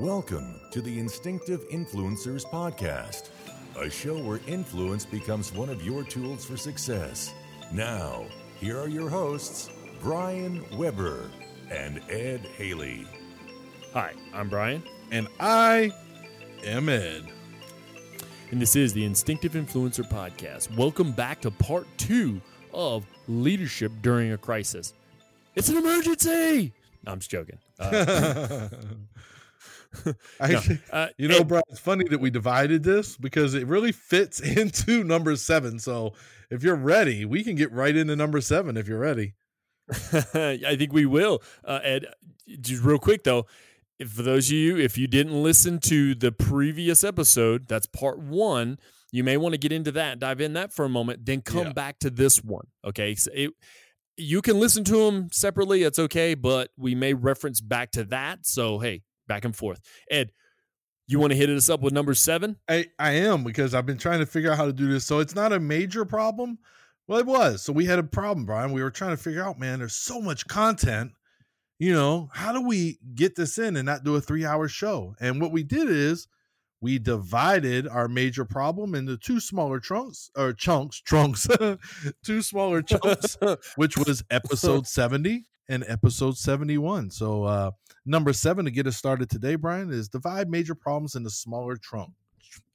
Welcome to the Instinctive Influencers Podcast, a show where influence becomes one of your tools for success. Now, here are your hosts, Brian Weber and Ed Haley. Hi, I'm Brian, And I am Ed. and this is the Instinctive Influencer Podcast. Welcome back to part two of Leadership During a Crisis. It's an emergency! No, I'm just joking. Uh, No, uh, you know, Ed- Brian, it's funny that we divided this because it really fits into number seven. So if you're ready, we can get right into number seven if you're ready. I think we will. Uh, Ed, just real quick though, if for those of you, if you didn't listen to the previous episode, that's part one. You may want to get into that, dive in that for a moment, then come Yeah. back to this one. Okay, so it, you can listen to them separately. It's okay, but we may reference back to that. So hey, back and forth. Ed, you want to hit us up with number seven? I, I am because I've been trying to figure out how to do this. So it's not a major problem. Well, it was. So we had a problem, Brian. We were trying to figure out, man, there's so much content. You know, how do we get this in and not do a three hour show? And what we did is we divided our major problem into two smaller trunks or chunks, trunks, two smaller chunks, which was episode 70 and episode 71. So, uh, number seven to get us started today, Brian, is divide major problems into smaller trunks.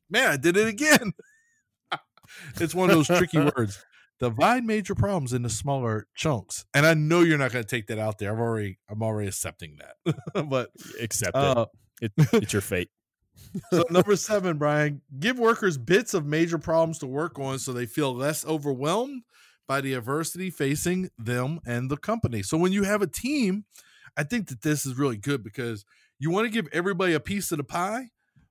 Man, I did it again. it's one of those tricky words. Divide major problems into smaller chunks. And I know you're not going to take that out there. I've already, I'm already accepting that. but Accept uh, it. it. It's your fate. so number seven, Brian, give workers bits of major problems to work on so they feel less overwhelmed by the adversity facing them and the company. So when you have a team, I think that this is really good because you want to give everybody a piece of the pie,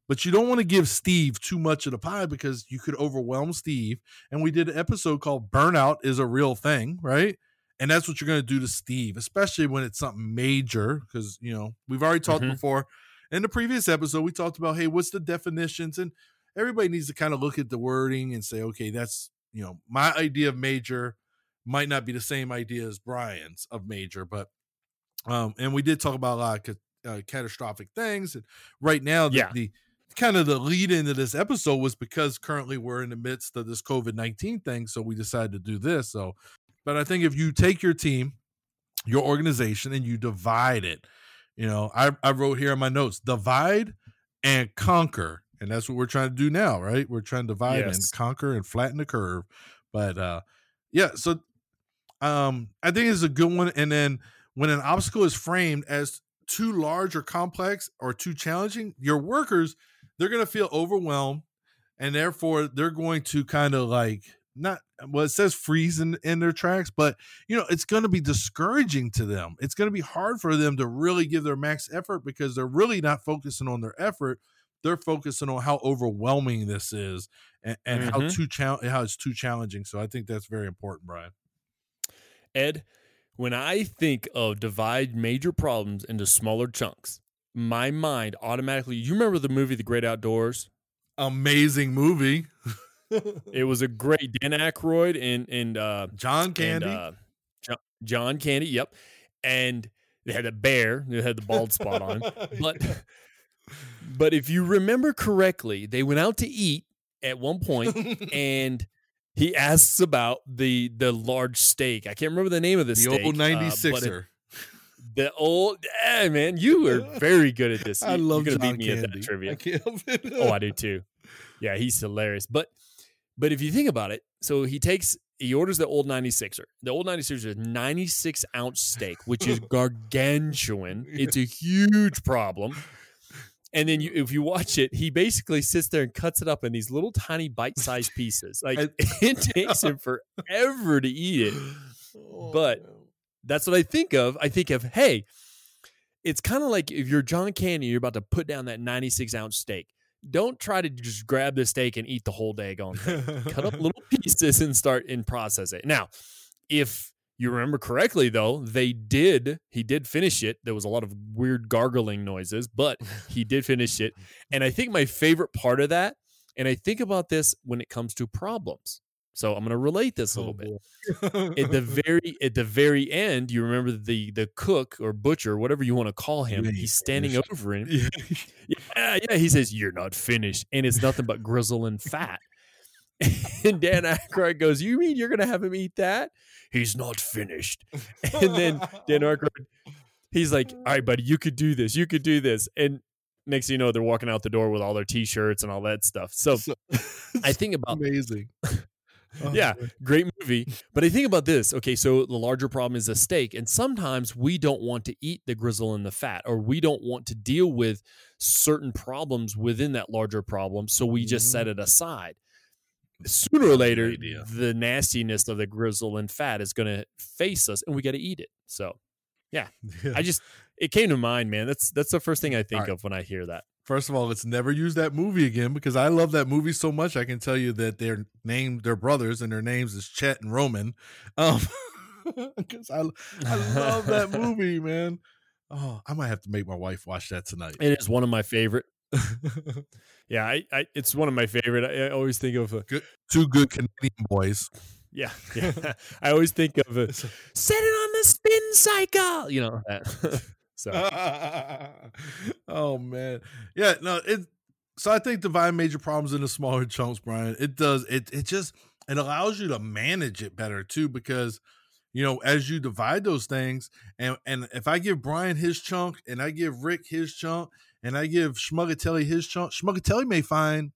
but you don't want to give Steve too much of the pie because you could overwhelm Steve. And we did an episode called Burnout is a Real Thing, right? And that's what you're going to do to Steve, especially when it's something major. Because, you know, we've already talked Mhm. before in the previous episode, we talked about, hey, what's the definitions? And everybody needs to kind of look at the wording and say, okay, that's, you know, my idea of major might not be the same idea as Brian's of major, but, um, and we did talk about a lot of ca- uh, catastrophic things. And right now, the, Yeah. the kind of the lead into this episode was because currently we're in the midst of this COVID 19 thing. So we decided to do this. So, but I think if you take your team, your organization, and you divide it, you know, I, I wrote here in my notes divide and conquer. And that's what we're trying to do now, right? We're trying to divide Yes. and conquer and flatten the curve. But uh yeah, so um I think it's a good one. And then when an obstacle is framed as too large or complex or too challenging, your workers, they're gonna feel overwhelmed and therefore they're going to kind of like not well, it says freeze in, in their tracks, but you know, it's going to be discouraging to them. It's going to be hard for them to really give their max effort because they're really not focusing on their effort. They're focusing on how overwhelming this is and, and how Mhm. too chal- how it's too challenging. So I think that's very important, Brian. Ed, when I think of divide major problems into smaller chunks, my mind automatically, you remember the movie The Great Outdoors? Amazing movie. It was a great Dan Aykroyd and and uh John Candy. and uh John, John Candy, yep. And they had a bear, they had the bald spot on. But but if you remember correctly, they went out to eat at one point and he asks about the the large steak. I can't remember the name of the, the steak. old uh, but it- 96er. The old, yeah, man, you are very good at this. I You- love You're gonna John beat me at Candy. that trivia. I can't help it. oh, I do too. Yeah, he's hilarious. But but if you think about it, so he takes he orders the old 96er. The old 96er is a 96 ounce steak, which is gargantuan. It's a huge problem. And then you, if you watch it, he basically sits there and cuts it up in these little tiny bite-sized pieces. Like I- it takes him forever to eat it. Oh, But- that's what I think of. I think of, hey, it's kind of like if you're John Candy, you're about to put down that 96 ounce steak. Don't try to just grab the steak and eat the whole daggone thing. Cut up little pieces and start and process it. Now, if you remember correctly, though, they did, he did finish it. There was a lot of weird gargling noises, but he did finish it. And I think my favorite part of that, and I think about this when it comes to problems. So I'm going to relate this a little Oh, bit. At the very at the very end, you remember the the cook or butcher, whatever you want to call him. He's standing over him. Yeah. Yeah, yeah. He says, "You're not finished," and it's nothing but grizzle and fat. And Dan Aykroyd goes, "You mean you're going to have him eat that?" He's not finished. And then Dan Aykroyd, he's like, "All right, buddy, you could do this. You could do this." And next thing you know, they're walking out the door with all their t-shirts and all that stuff. So So- I think about amazing. Oh, Yeah. man. great movie. But I think about this. Okay, so the larger problem is the steak, and sometimes we don't want to eat the grizzle and the fat, or we don't want to deal with certain problems within that larger problem, so we just set mm-hmm. it aside. Sooner or later, the nastiness of the grizzle and fat is going to face us, and we got to eat it. So Yeah. I just it came to mind, man. That's that's the first thing I think right. of when I hear that. First of all, let's never use that movie again because I love that movie so much. I can tell you that they're named their brothers and their names is Chet and Roman. Um, because I I love that movie, man. Oh, I might have to make my wife watch that tonight. It is one of my favorite. Yeah, I, I it's one of my favorite. I, I always think of uh, a, Two good Canadian boys. Yeah, yeah. I always think of uh, a, set it on the spin cycle. You know that. so oh man, yeah. No, it. So I think divide major problems into smaller chunks, Brian. It does. It it just it allows you to manage it better too, because you know as you divide those things, and and if I give Brian his chunk, and I give Rick his chunk, and I give Schmuckatelli his chunk, Schmuckatelli may find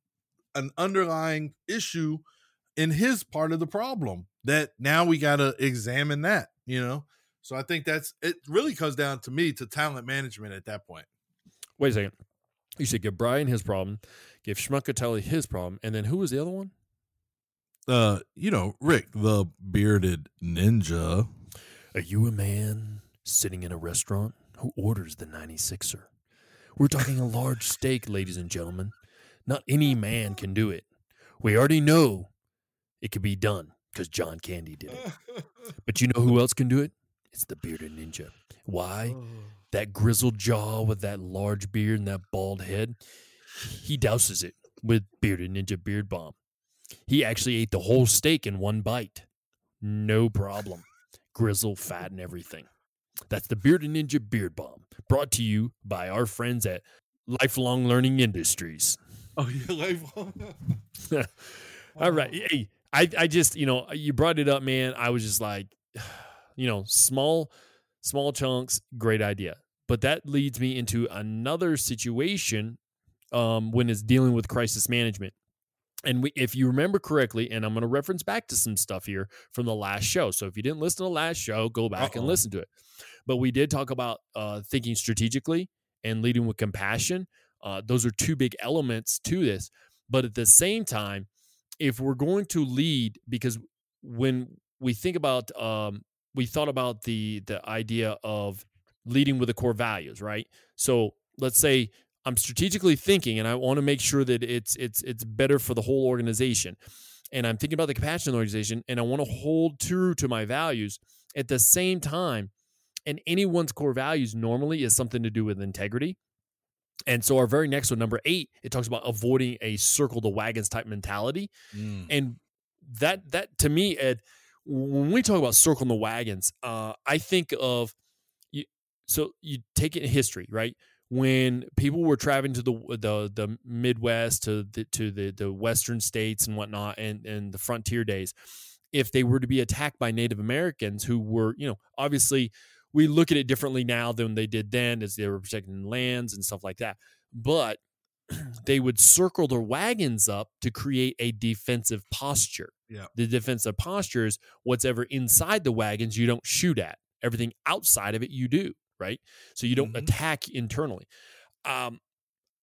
an underlying issue in his part of the problem that now we got to examine that. You know. So I think that's it. Really comes down to me to talent management at that point. wait a second. You should give Brian his problem, give Schmuckatelli his problem, and then who was the other one? Uh, you know, Rick, the bearded ninja. Are you a man sitting in a restaurant who orders the 96er? We're talking a large steak, ladies and gentlemen. Not any man can do it. We already know it could be done because John Candy did it. But you know who else can do it? It's the bearded ninja. Why? Oh. That grizzled jaw with that large beard and that bald head. He douses it with bearded ninja beard bomb. He actually ate the whole steak in one bite. No problem. Grizzle, fat, and everything. That's the Bearded Ninja Beard Bomb, brought to you by our friends at Lifelong Learning Industries. Oh, yeah, lifelong. All right. Hey, I, I just, you know, you brought it up, man. I was just like, you know, small, small chunks, great idea. But that leads me into another situation um, when it's dealing with crisis management. And we, if you remember correctly, and I'm going to reference back to some stuff here from the last show. So if you didn't listen to the last show, go back and Uh-oh. listen to it. But we did talk about uh, thinking strategically and leading with compassion. Uh, those are two big elements to this. But at the same time, if we're going to lead, because when we think about, um, we thought about the the idea of leading with the core values, right? So let's say I'm strategically thinking, and I want to make sure that it's it's it's better for the whole organization, and I'm thinking about the compassion of the organization, and I want to hold true to my values at the same time. And anyone's core values normally is something to do with integrity. And so our very next one, number eight, it talks about avoiding a circle the wagons type mentality. Mm. And that that to me, Ed, when we talk about circling the wagons, uh, I think of you. So you take it in history, right? When people were traveling to the the the Midwest to the to the the Western states and whatnot, and and the frontier days, if they were to be attacked by Native Americans who were, you know, obviously we look at it differently now than they did then, as they were protecting lands and stuff like that. But they would circle their wagons up to create a defensive posture. Yeah. The defensive posture is whatever inside the wagons you don't shoot at. Everything outside of it you do, right? So you don't Mhm. attack internally. Um,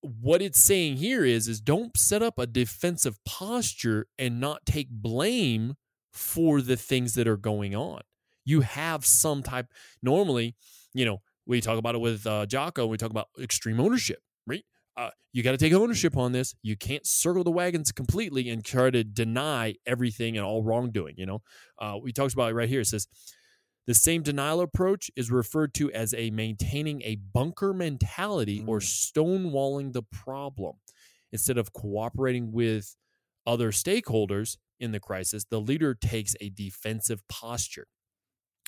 what it's saying here is is don't set up a defensive posture and not take blame for the things that are going on. You have some type normally, you know, we talk about it with uh, Jocko, we talk about extreme ownership, right? Uh, you got to take ownership on this. You can't circle the wagons completely and try to deny everything and all wrongdoing. You know, uh, we talked about it right here. It says the same denial approach is referred to as a maintaining a bunker mentality or stonewalling the problem instead of cooperating with other stakeholders. in the crisis, the leader takes a defensive posture.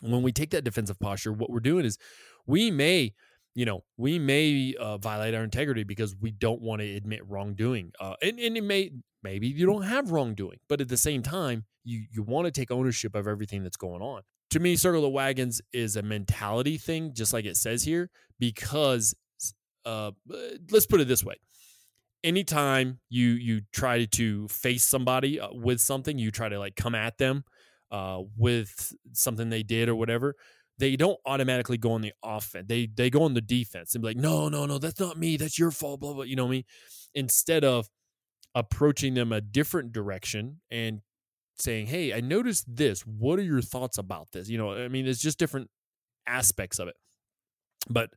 When we take that defensive posture, what we're doing is we may, you know, we may uh, violate our integrity because we don't want to admit wrongdoing. Uh, and, and it may, maybe you don't have wrongdoing, but at the same time, you, you want to take ownership of everything that's going on. To me, circle the wagons is a mentality thing, just like it says here, because uh, let's put it this way. Anytime you you try to face somebody uh, with something you try to like come at them uh, with something they did or whatever they don't automatically go on the offense. They they go on the defense and be like no no no that's not me. That's your fault blah blah you know what i mean? Instead of approaching them a different direction and saying hey i noticed this what are your thoughts about this you know i mean it's just different aspects of it but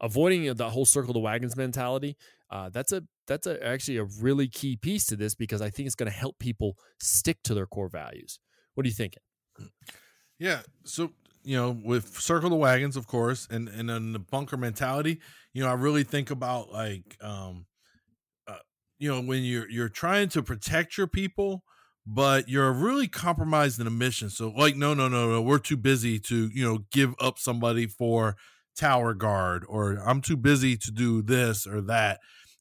avoiding the whole circle the wagons mentality uh, that's a that's a, actually a really key piece to this because I think it's going to help people stick to their core values. What are you thinking? Yeah, so you know, with circle the wagons, of course, and and then the bunker mentality, you know, I really think about like, um, uh, you know, when you're you're trying to protect your people, but you're really compromised in a mission. So, like, no, no, no, no, we're too busy to you know give up somebody for tower guard, or I'm too busy to do this or that.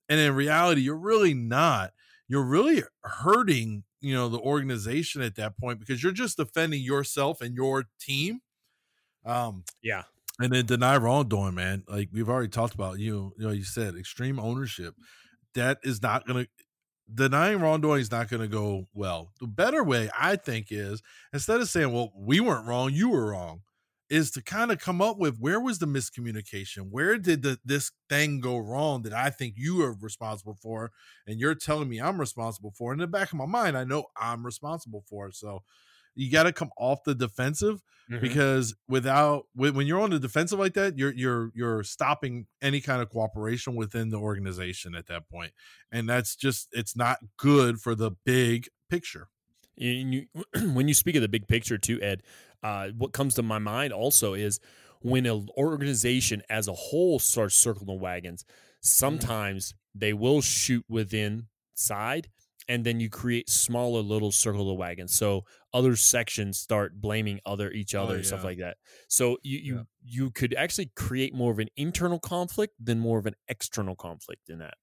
And in reality you're really not. You're really hurting you know the organization at that point because you're just defending yourself and your team. Um yeah. and then deny wrongdoing man. Like we've already talked about you you know you said extreme ownership. That is not going to denying wrongdoing is not going to go well. The better way i think is instead of saying well we weren't wrong you were wrong is to kind of come up with where was the miscommunication? Where did the, this thing go wrong that i think you are responsible for and you're telling me i'm responsible for? In the back of my mind i know i'm responsible for it so you got to come off the defensive mm-hmm. because without when you're on the defensive like that you're you're you're stopping any kind of cooperation within the organization at that point and that's just it's not good for the big picture you, when you speak of the big picture too ed uh, what comes to my mind also is when an organization as a whole starts circling the wagons, sometimes mm. they will shoot within side and then you create smaller little circle of wagons so other sections start blaming other each oh, other oh, yeah. stuff like that so you you, yeah. you could actually create more of an internal conflict than more of an external conflict in that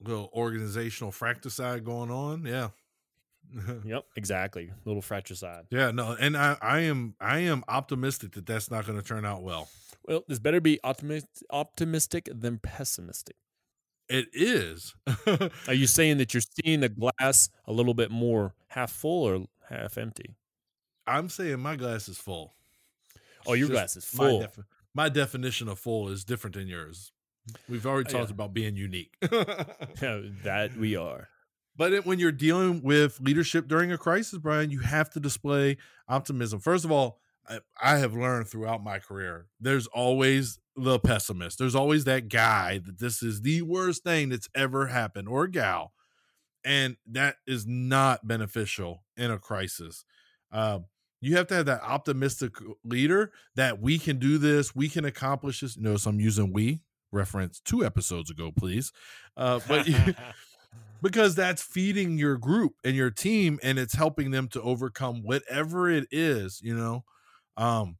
little organizational fratricide going on yeah yep, exactly. Little fratricide. Yeah, no, and I, I am, I am optimistic that that's not going to turn out well. Well, this better be optimistic, optimistic than pessimistic. It is. Are you saying that you're seeing the glass a little bit more half full or half empty? I'm saying my glass is full. Oh, your glass is full. My, defi- my, definition of full is different than yours. We've already oh, talked yeah. about being unique. that we are. But it, when you're dealing with leadership during a crisis, Brian, you have to display optimism. First of all, I, I have learned throughout my career there's always the pessimist. There's always that guy that this is the worst thing that's ever happened or gal. And that is not beneficial in a crisis. Uh, you have to have that optimistic leader that we can do this, we can accomplish this. Notice I'm using we reference two episodes ago, please. Uh, but because that's feeding your group and your team and it's helping them to overcome whatever it is you know um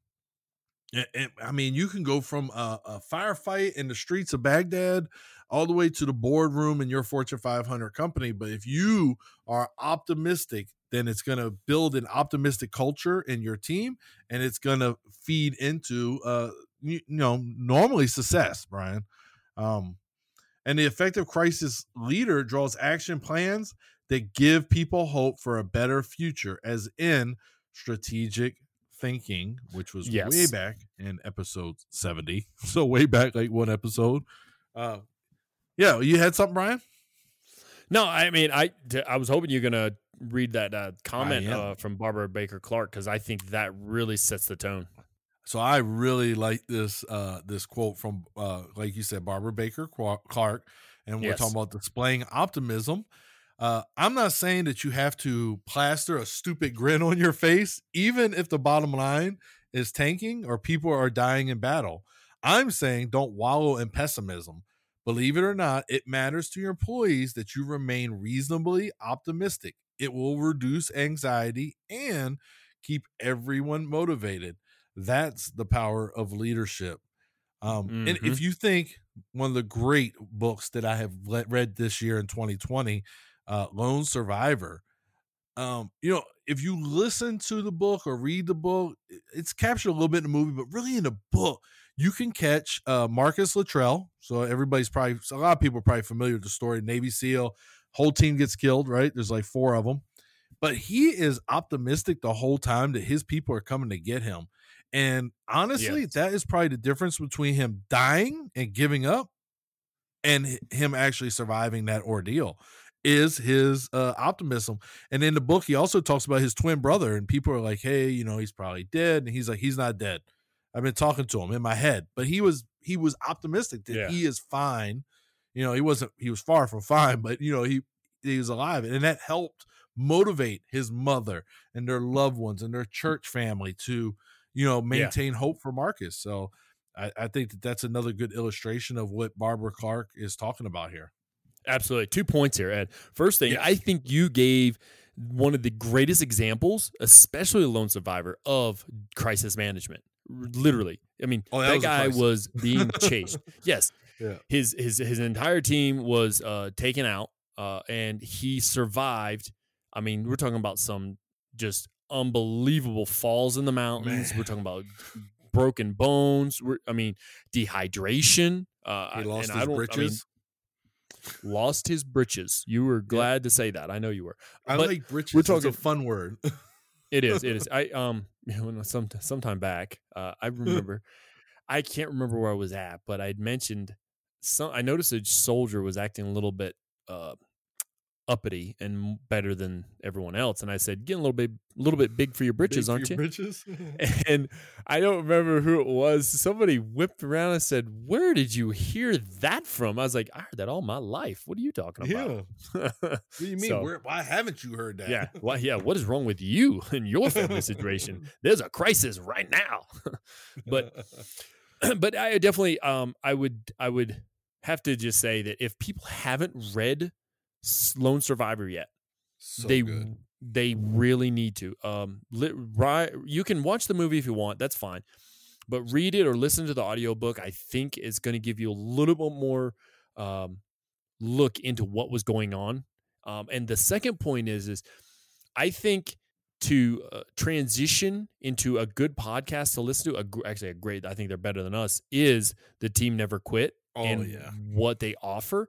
and, i mean you can go from a, a, firefight in the streets of baghdad all the way to the boardroom in your fortune 500 company but if you are optimistic then it's going to build an optimistic culture in your team and it's going to feed into uh you, you know normally success brian. Um and the effective crisis leader draws action plans that give people hope for a better future, as in strategic thinking, which was yes. way back in episode 70. So, way back, like one episode. Uh, yeah, you had something, Brian? No, I mean, I I was hoping you're gonna read that uh, comment uh, from Barbara Baker Clark because I think that really sets the tone. So I really like this uh, this quote from uh, like you said, Barbara Baker Clark, and we're yes. talking about displaying optimism. Uh, I'm not saying that you have to plaster a stupid grin on your face, even if the bottom line is tanking or people are dying in battle. I'm saying don't wallow in pessimism. Believe it or not, it matters to your employees that you remain reasonably optimistic. it will reduce anxiety and keep everyone motivated. That's the power of leadership. Um, mm-hmm. And if you think one of the great books that I have read this year in 2020, uh, Lone Survivor, um, you know, if you listen to the book or read the book, it's captured a little bit in the movie, but really in the book, you can catch uh, Marcus Luttrell. So everybody's probably a lot of people are probably familiar with the story. Navy SEAL, whole team gets killed. Right? There's like four of them, but he is optimistic the whole time that his people are coming to get him. And honestly, yes. that is probably the difference between him dying and giving up and him actually surviving that ordeal is his uh, optimism. And in the book, he also talks about his twin brother, and people are like, "Hey, you know, he's probably dead," and he's like, "He's not dead. I've been talking to him in my head, but he was he was optimistic that yeah. he is fine. You know, he wasn't he was far from fine, but you know he he was alive, and that helped motivate his mother and their loved ones and their church family to you know maintain yeah. hope for Marcus. So. I, I think that that's another good illustration of what Barbara Clark is talking about here. Absolutely. Two points here, Ed. First thing, yes. I think you gave one of the greatest examples, especially a lone survivor, of crisis management literally. I mean, oh, that, that was guy was being chased. yes. Yeah. His his his entire team was uh, taken out, uh, and he survived. I mean, we're talking about some just unbelievable falls in the mountains. Man. We're talking about broken bones. We're, I mean, dehydration. Uh, he lost his britches. I mean, lost his britches. You were glad yeah. to say that. I know you were. I but like britches. We're talking it's a fun word. it is. It is. I um when some sometime back, uh, I remember, I can't remember where I was at, but I'd mentioned some. I noticed a soldier was acting a little bit uh, uppity and better than everyone else. And I said, "Getting a little bit, a little bit big for your britches, for aren't your you?" Britches. and I don't remember who it was. Somebody whipped around and said, "Where did you hear that from?" I was like, "I heard that all my life. What are you talking about?" Yeah. what do you mean? So, Where, why haven't you heard that? Yeah. Why? Yeah. What is wrong with you and your family situation? There's a crisis right now. but, but I definitely, um, I would, I would have to just say that if people haven't read Lone Survivor yet. So they good. they really need to. Um, li- right, you can watch the movie if you want. That's fine, but read it or listen to the audiobook. I think is going to give you a little bit more um, look into what was going on. Um, and the second point is is I think to uh, transition into a good podcast to listen to a actually a great I think they're better than us is the team never quit oh, and yeah. what they offer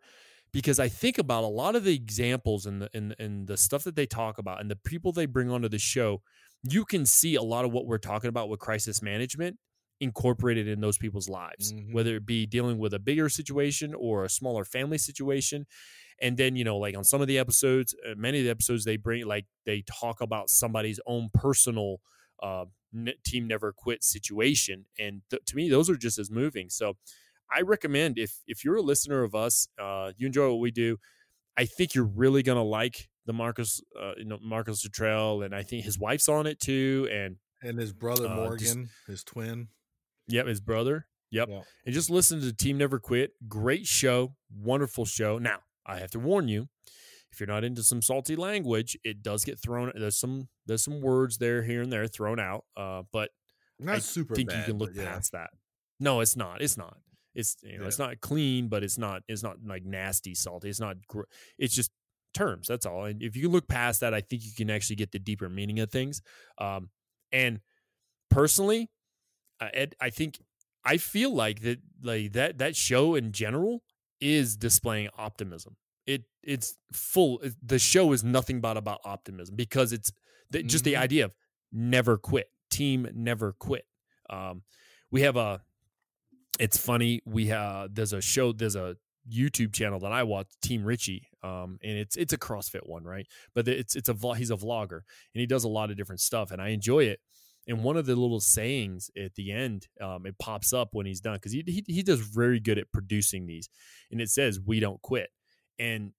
because I think about a lot of the examples and the and, and the stuff that they talk about and the people they bring onto the show, you can see a lot of what we're talking about with crisis management incorporated in those people's lives, mm-hmm. whether it be dealing with a bigger situation or a smaller family situation. And then, you know, like on some of the episodes, uh, many of the episodes they bring, like they talk about somebody's own personal uh, team never quit situation. And th- to me, those are just as moving. So I recommend if if you're a listener of us, uh, you enjoy what we do. I think you're really gonna like the Marcus, uh, you know, Marcus Luttrell, and I think his wife's on it too, and and his brother uh, Morgan, just, his twin. Yep, his brother. Yep. Yeah. And just listen to Team Never Quit. Great show, wonderful show. Now, I have to warn you, if you're not into some salty language, it does get thrown. There's some there's some words there here and there thrown out, uh, but not I super. Think bad, you can look yeah. past that. No, it's not. It's not. It's you know, yeah. it's not clean, but it's not it's not like nasty salty. It's not. Gr- it's just terms. That's all. And if you look past that, I think you can actually get the deeper meaning of things. Um, and personally, uh, Ed, I think I feel like that like that that show in general is displaying optimism. It it's full. The show is nothing but about optimism because it's the, just mm-hmm. the idea of never quit. Team never quit. Um, we have a it's funny. We have there's a show, there's a YouTube channel that I watch, Team Richie, um, and it's it's a CrossFit one, right? But it's it's a vlog. He's a vlogger, and he does a lot of different stuff, and I enjoy it. And one of the little sayings at the end, um, it pops up when he's done because he, he he does very good at producing these, and it says "We don't quit." And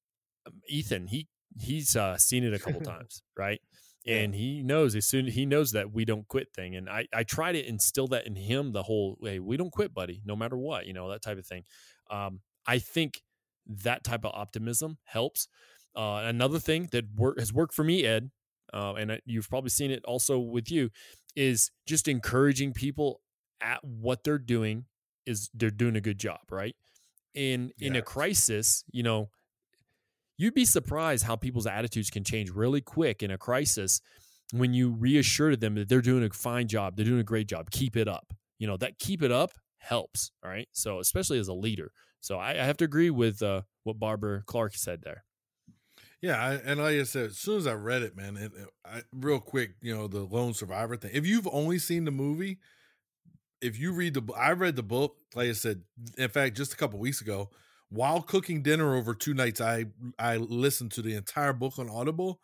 um, Ethan, he he's uh, seen it a couple times, right? And he knows as soon he knows that we don't quit thing and i i try to instill that in him the whole way we don't quit buddy no matter what you know that type of thing. Um i think that type of optimism helps. Uh, another thing that work, has worked for me, Ed, uh, and I- you've probably seen it also with you, is just encouraging people at what they're doing is they're doing a good job, right? In in a crisis, you know, you'd be surprised how people's attitudes can change really quick in a crisis when you reassure them that they're doing a fine job, they're doing a great job, keep it up. You know, that keep it up helps, all right? So, especially as a leader. So, I, I have to agree with uh, what Barbara Clark said there. Yeah, I, and like I said, as soon as I read it, man, it, I, real quick, you know, the lone survivor thing. If you've only seen the movie, if you read the, I read the book. Like I said, in fact, just a couple weeks ago, while cooking dinner over two nights, I I listened to the entire book on Audible,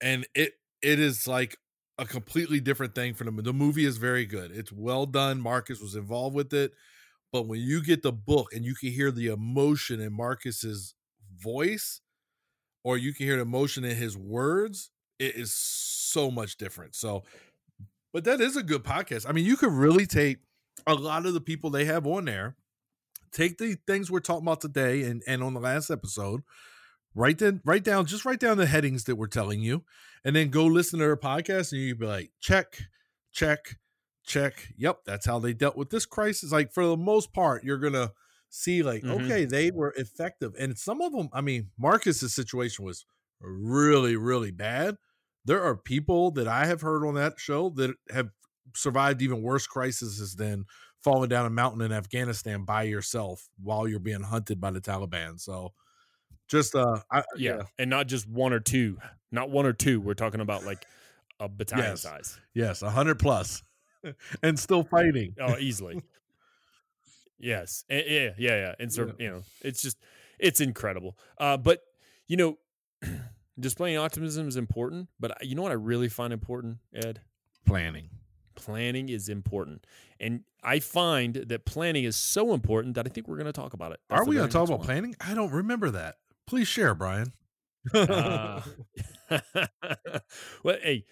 and it it is like a completely different thing for them. The movie is very good. It's well done. Marcus was involved with it, but when you get the book and you can hear the emotion in Marcus's voice or you can hear the emotion in his words, it is so much different. So, but that is a good podcast. I mean, you could really take a lot of the people they have on there, take the things we're talking about today and and on the last episode, write then write down just write down the headings that we're telling you, and then go listen to their podcast, and you'd be like, check, check, check. Yep, that's how they dealt with this crisis. Like for the most part, you're gonna see like Mhm. okay they were effective and some of them i mean marcus's situation was really really bad there are people that i have heard on that show that have survived even worse crises than falling down a mountain in afghanistan by yourself while you're being hunted by the taliban so just uh I, Yeah. And not just one or two, not one or two. We're talking about like a battalion Yes. size. yes a 100 plus and still fighting Oh, easily. yes. Eh, Yeah, yeah, yeah. And so, Yeah. you know, it's just, it's incredible. Uh, but, you know, displaying optimism is important. But you know what I really find important, Ed? planning Planning is important. And I find that planning is so important that I think we're going to talk about it. That's are we gonna talk about one. planning i don't remember that please share brian Uh, well, hey,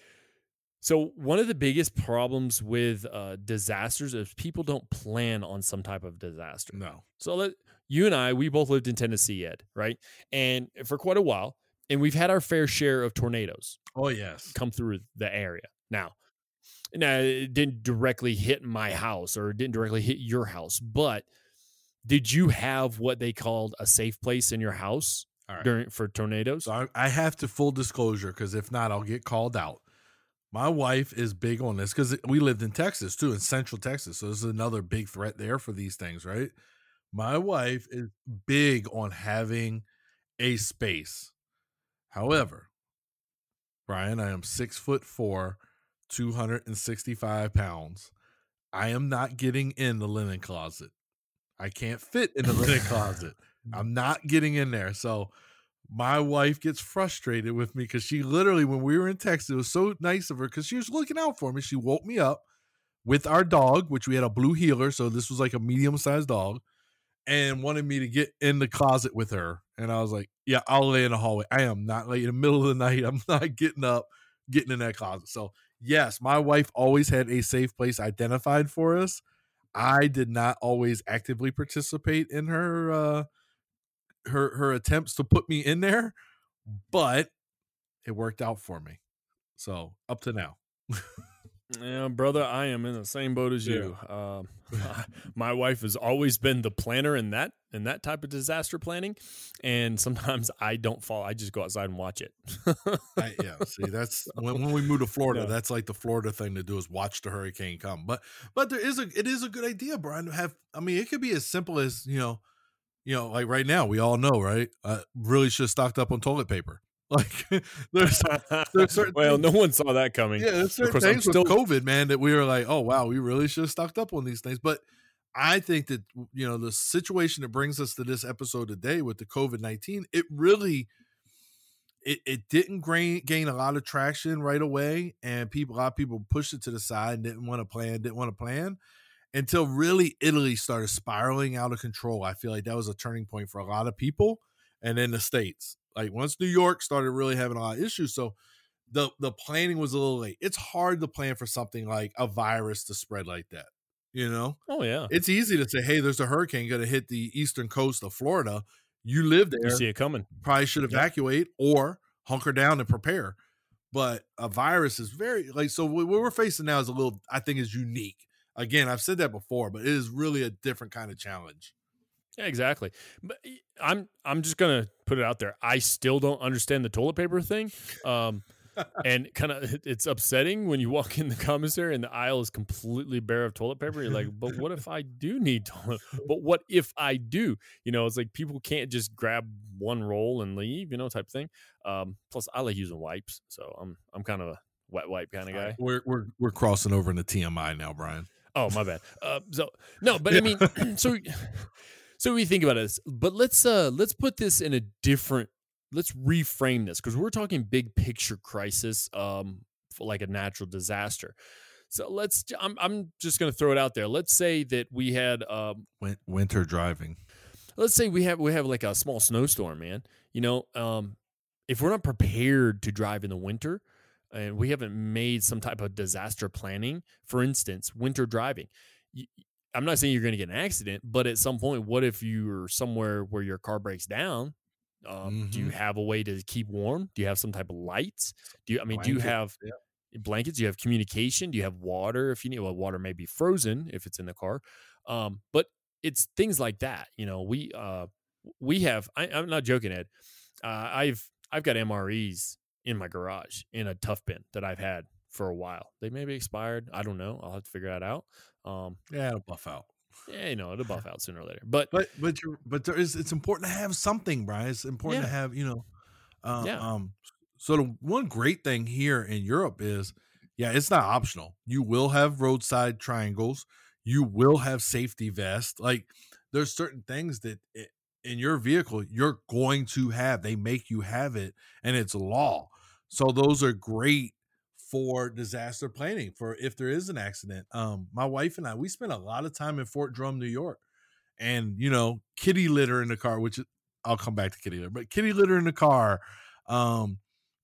so one of the biggest problems with uh, disasters is people don't plan on some type of disaster. no So let you and I, we both lived in Tennessee, Ed, right? And for quite a while, and we've had our fair share of tornadoes oh yes come through the area. Now, now uh, it didn't directly hit my house or it didn't directly hit your house, but did you have what they called a safe place in your house right. during for tornadoes? So I, I have to full disclosure because if not, I'll get called out. My wife is big on this because we lived in Texas too, in Central Texas. So this is another big threat there for these things, right? My wife is big on having a space. However, Brian, I am six foot four, 265 pounds. I am not getting in the linen closet. I can't fit in the linen closet. I'm not getting in there. So my wife gets frustrated with me because she literally, when we were in Texas, it was so nice of her because she was looking out for me. She woke me up with our dog, which we had a blue heeler. So this was like a medium sized dog, and wanted me to get in the closet with her. And I was like, Yeah, I'll lay in the hallway. I am not like in the middle of the night. I'm not getting up, getting in that closet. So, yes, my wife always had a safe place identified for us. I did not always actively participate in her uh her her attempts to put me in there, but it worked out for me. So up to now. Yeah, brother, I am in the same boat as you. Um, my wife has always been the planner in that in that type of disaster planning, and sometimes I don't fall. I just go outside and watch it. I, yeah, see, that's when, when we move to Florida. Yeah. That's like the Florida thing to do is watch the hurricane come. But but there is a it is a good idea, Brian. To have I mean, it could be as simple as you know, you know, like right now we all know, right? Uh, really should have stocked up on toilet paper. Like there's there's certain well, things- no one saw that coming. yeah, there's certain course, things with still- COVID, man, that we were like, oh wow, we really should have stocked up on these things. But I think that you know the situation that brings us to this episode today with the COVID nineteen, it really it, it didn't gain, gain a lot of traction right away, and people a lot of people pushed it to the side and didn't want to plan, didn't want to plan until really Italy started spiraling out of control. I feel like that was a turning point for a lot of people, and then the states. Like once New York started really having a lot of issues, so the the planning was a little late. It's hard to plan for something like a virus to spread like that. You know, Oh yeah. it's easy to say, "Hey, there's a hurricane going to hit the eastern coast of Florida." you live there, You see it coming. probably should evacuate or hunker down and prepare. But a virus is very like so. What we're facing now is a little, I think, is unique. Again, I've said that before, but it is really a different kind of challenge. Yeah, exactly. But I'm I'm just gonna put it out there. I still don't understand the toilet paper thing. Um, and kind of it's upsetting when you walk in the commissary and the aisle is completely bare of toilet paper. You're like, but what if I do need toilet? But what if I do? You know, it's like people can't just grab one roll and leave, you know, type thing. Um, plus, I like using wipes, so I'm I'm kind of a wet wipe kind of guy. We're we're we're crossing over into TMI now, Brian. Oh, my bad. Uh, so no, but I mean, so so we think about this, but let's uh let's put this in a different. Let's reframe this because we're talking big picture crisis, um, for like a natural disaster. So let's. I'm I'm just gonna throw it out there. Let's say that we had um winter driving. let's say we have we have like a small snowstorm, man. You know, um, if we're not prepared to drive in the winter, and we haven't made some type of disaster planning, for instance, winter driving. I'm not saying you're going to get an accident, but at some point, what if you're somewhere where your car breaks down? Um, Do you Mhm. have a way to keep warm? Do you have some type of lights? Do you? I mean, do you Blanket, have blankets? Do you have communication? Do you have water? If you need, well, water may be frozen if it's in the car. Um, but it's things like that. You know, we uh, we have. I, I'm not joking, Ed. Uh, I've I've got MREs in my garage in a tough bin that I've had for a while. They may be expired. I don't know. I'll have to figure that out. Um, Yeah, it'll buff out. yeah, you know, it'll buff out sooner or later. But But but you're, but there is it's important to have something, Brian. It's important to have you know. Uh, Yeah. Um. So the one great thing here in Europe is, yeah, it's not optional. You will have roadside triangles. You will have safety vests. Like there's certain things that i in your vehicle you're going to have. They make you have it, and it's law. So those are great for disaster planning for if there is an accident. Um, my wife and I we spent a lot of time in Fort Drum, New York and you know kitty litter in the car which i'll come back to kitty litter but kitty litter in the car um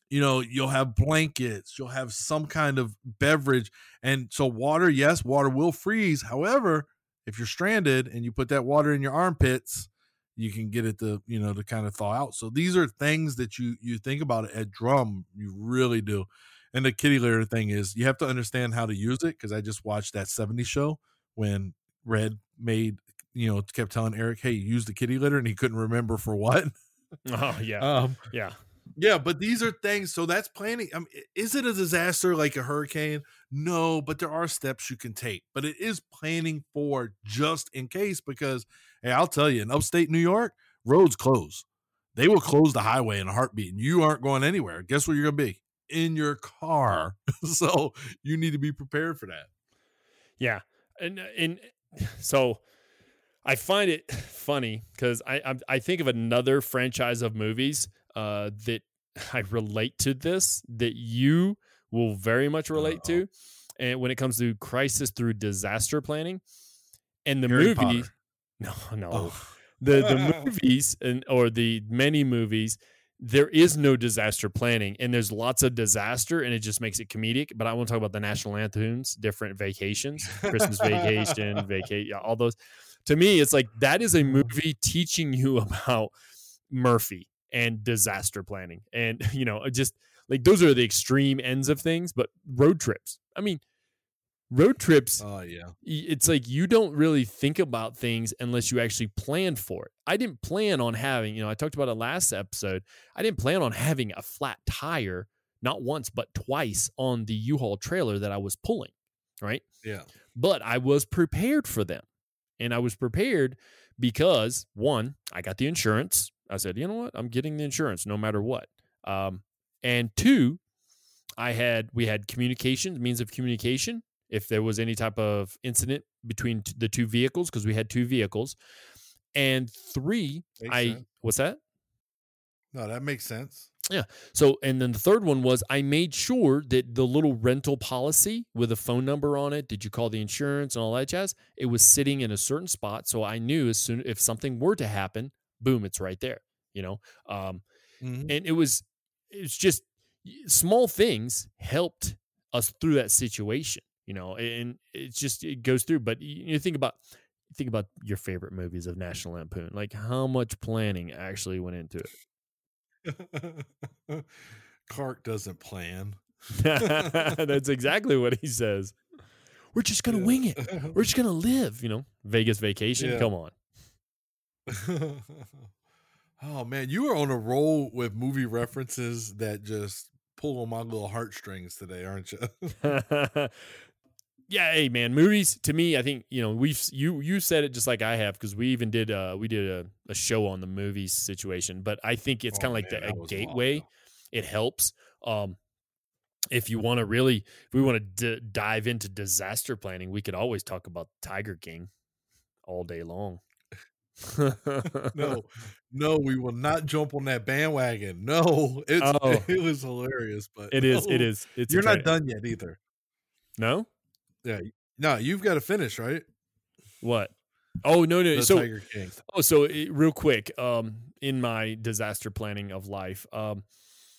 you know you'll have blankets you'll have some kind of beverage and so water yes water will freeze however if you're stranded and you put that water in your armpits you can get it to you know to kind of thaw out so these are things that you you think about at drum you really do and the kitty litter thing is you have to understand how to use it because i just watched that 70 show when red made you know kept telling eric hey use the kitty litter and he couldn't remember for what. Oh yeah, um yeah, yeah but these are things so that's planning I mean, is it a disaster like a hurricane? No but there are steps you can take but it is planning for just in case because hey i'll tell you in upstate new york roads close. They will close the highway in a heartbeat and you aren't going anywhere. Guess where you're going to be in your car so you need to be prepared for that yeah. And and so I find it funny because I, I I think of another franchise of movies uh, that I relate to this that you will very much relate Uh-oh. to, and when it comes to crisis through disaster planning, and the Harry movie. Potter. No, no, oh the the movies and or the many movies there is no disaster planning and there's lots of disaster and it just makes it comedic but i want to talk about the national anthems different vacations christmas vacation vacate yeah, all those. To me it's like that is a movie teaching you about murphy and disaster planning and you know just like those are the extreme ends of things but road trips. I mean road trips oh yeah it's like you don't really think about things unless you actually plan for it. I didn't plan on having, you know, I talked about it last episode. I didn't plan on having a flat tire not once but twice on the U-Haul trailer that I was pulling, right? yeah But I was prepared for them. And I was prepared because one, I got the insurance. I said, you know what? I'm getting the insurance no matter what. Um, and two, I had we had communication, means of communication. If there was any type of incident between t- the two vehicles, because we had two vehicles, and three, Makes I sense. what's that? no that makes sense Yeah. So, and then the third one was I made sure that the little rental policy with a phone number on it, did you call the insurance and all that jazz? It was sitting in a certain spot. So I knew as soon if something were to happen, boom, it's right there, you know? Um, Mhm. and it was, it's just small things helped us through that situation, you know, and it's just, it goes through. But you, think about think about your favorite movies of National Lampoon. Like how much planning actually went into it. Clark doesn't plan. That's exactly what he says. We're just gonna wing it. We're just gonna live. You know, Vegas vacation. Yeah. Come on. oh man, you are on a roll with movie references that just pull on my little heartstrings today, aren't you? Yeah, hey man, movies to me, I think you know we've you you said it just like I have because we even did uh we did a, a show on the movies situation, but I think it's Oh, kind of like the, a gateway. awesome. It helps. Um, if you want to really, if we want to d- dive into disaster planning, we could always talk about Tiger King all day long. no, no, we will not jump on that bandwagon. No, it's Oh. it was hilarious, but it is. It no, is. It's You're not done yet either. No, Yeah, no, you've got to finish, right? what? Oh no, no. The so Tiger King. Oh, so it, real quick, um, in my disaster planning of life, um,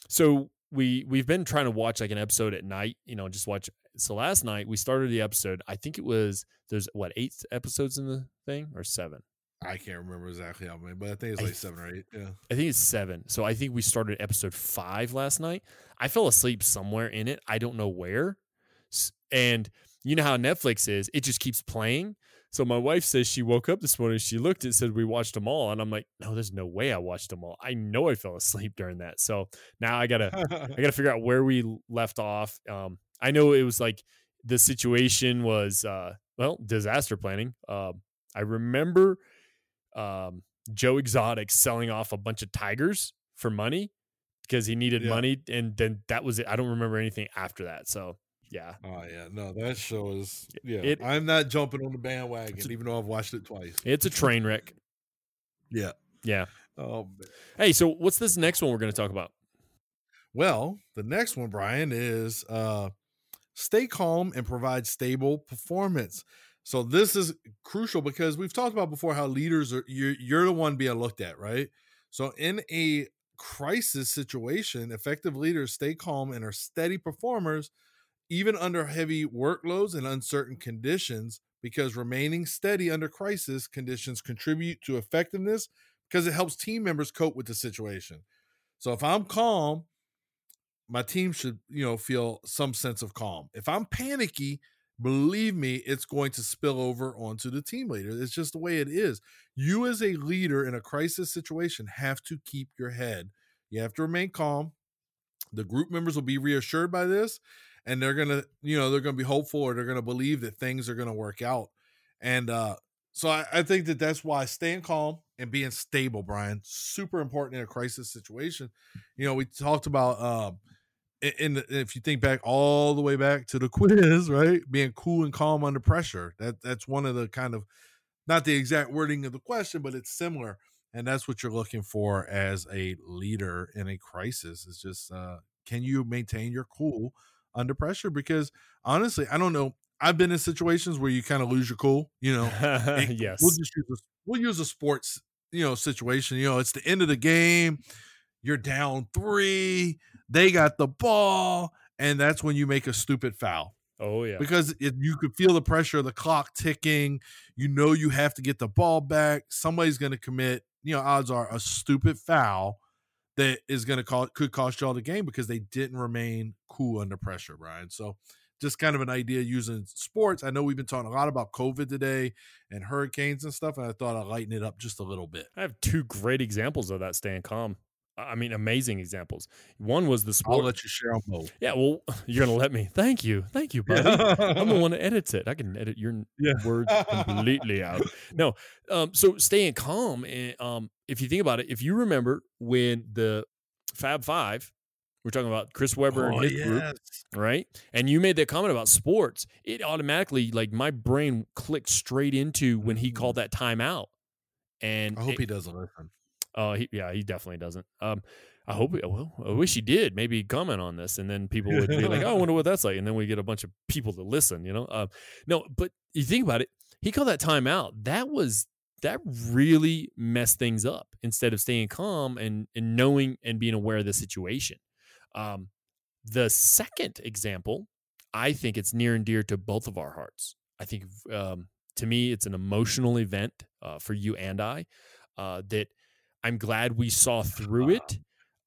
so we we've been trying to watch like an episode at night, you know, just watch. So last night we started the episode. I think it was there's what eight episodes in the thing or seven. I can't remember exactly how many, but I think it's like th- seven or eight. Yeah. I think it's seven. So I think we started episode five last night. I fell asleep somewhere in it. I don't know where. And you know how Netflix is, it just keeps playing. So my wife says she woke up this morning, she looked and said we watched them all. And I'm like, no, there's no way I watched them all. I know I fell asleep during that. So now I gotta I gotta figure out where we left off. Um, I know it was like the situation was uh well, disaster planning. Um, I remember um Joe Exotic selling off a bunch of tigers for money because he needed Yeah. money, and then that was it. I don't remember anything after that. So yeah, oh yeah, no, that show is yeah. It- I'm not jumping on the bandwagon, even though I've watched it twice. it's a train wreck. Yeah. Yeah. Oh man. Hey, so what's this next one we're going to talk about? Well, the next one, Brian, is uh stay calm and provide stable performance. So this is crucial because we've talked about before how leaders are you're you're the one being looked at, right? So in a crisis situation, effective leaders stay calm and are steady performers even under heavy workloads and uncertain conditions because remaining steady under crisis conditions contribute to effectiveness because it helps team members cope with the situation. So if I'm calm, my team should, you know, feel some sense of calm. If I'm panicky, believe me, it's going to spill over onto the team leader. It's just the way it is. You, as a leader in a crisis situation, have to keep your head. You have to remain calm. The group members will be reassured by this, and they're gonna, you know, they're gonna be hopeful or they're gonna believe that things are gonna work out. And uh, so I, I think that that's why staying calm and being stable, Brian, super important in a crisis situation. You know, we talked about um, in, the, if you think back all the way back to the quiz, right? Being cool and calm under pressure. That that's one of the kind of not the exact wording of the question, but it's similar. And that's what you're looking for as a leader in a crisis. Is just uh, can you maintain your cool under pressure? Because honestly, I don't know. I've been in situations where you kind of lose your cool. You know, yes. We'll just use a, we'll use a sports, you know, situation. You know, it's the end of the game. You're down three. They got the ball, and that's when you make a stupid foul oh yeah. because it, you could feel the pressure of the clock ticking. You know you have to get the ball back. Somebody's going to commit. You know, odds are a stupid foul that is going to call could cost y'all the game because they didn't remain cool under pressure, Brian. So just kind of an idea using sports. I know we've been talking a lot about COVID today and hurricanes and stuff, and I thought I'd lighten it up just a little bit. I have two great examples of that staying calm. I mean, amazing examples. One was the sports. I'll let you share them both. yeah, well, you're gonna let me. Thank you, thank you, buddy. I'm the one that edits it. I can edit your Yeah. words completely out. No, um, so staying calm. And um, if you think about it, if you remember when the Fab Five, we're talking about Chris Webber Oh, and his group, right? And you made that comment about sports. It automatically, like, my brain clicked straight into when he called that timeout. And I hope it- he doesn't listen. Oh, he, yeah, he definitely doesn't. Um, I hope. Well, I wish he did. Maybe comment on this, and then people would be like, "Oh, I wonder what that's like." And then we get a bunch of people to listen. You know, uh, no, but you think about it. He called that timeout. That was that really messed things up. Instead of staying calm and and knowing and being aware of the situation. Um, the second example, I think it's near and dear to both of our hearts. I think um, to me, it's an emotional event uh, for you and I uh, that I'm glad we saw through it.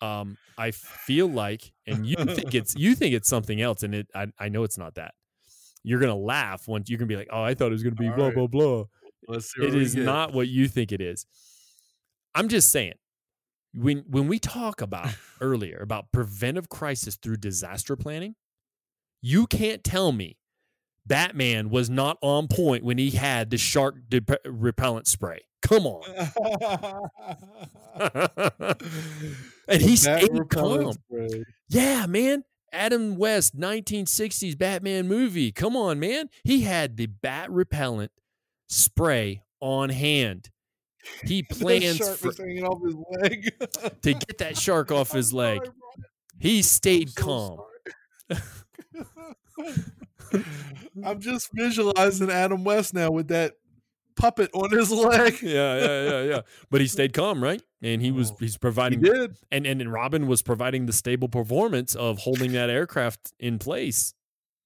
Um, I feel like, and you think it's you think it's something else, and it I, I know it's not that. You're gonna laugh once you're gonna be like, oh, I thought it was gonna be All blah right. blah blah. It is get. not what you think it is. I'm just saying, when when we talk about earlier about preventive crisis through disaster planning, you can't tell me Batman was not on point when he had the shark dep- repellent spray. Come on. and he That stayed calm. Yeah, man. Adam West, 1960s Batman movie. Come on, man. He had the bat repellent spray on hand. He plans for, hanging off his leg. to get that shark off his I'm leg. bro. He stayed so calm. sorry. I'm just visualizing Adam West now with that puppet on his leg. Yeah, yeah, yeah, yeah. But he stayed calm, right? And he was Oh, he's He providing did. and and Robin was providing the stable performance of holding that aircraft in place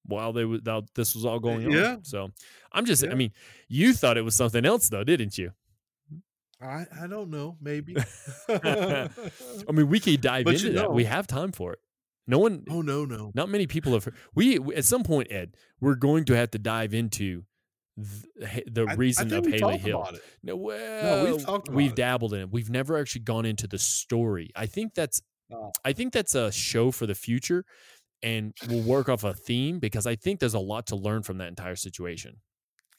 while they while this was all going on. So I'm just Yeah. I mean, you thought it was something else though, didn't you? I, I don't know. Maybe. I mean, we could dive But into you that. We have time for it. No one oh no no. not many people have we at some point Ed, we're going to have to dive into the, the I- I reason think of Haley Hill. No, well, we've talked about we've it. dabbled in it. We've never actually gone into the story. I think that's Oh. I think that's a show for the future and we'll work off a theme because I think there's a lot to learn from that entire situation.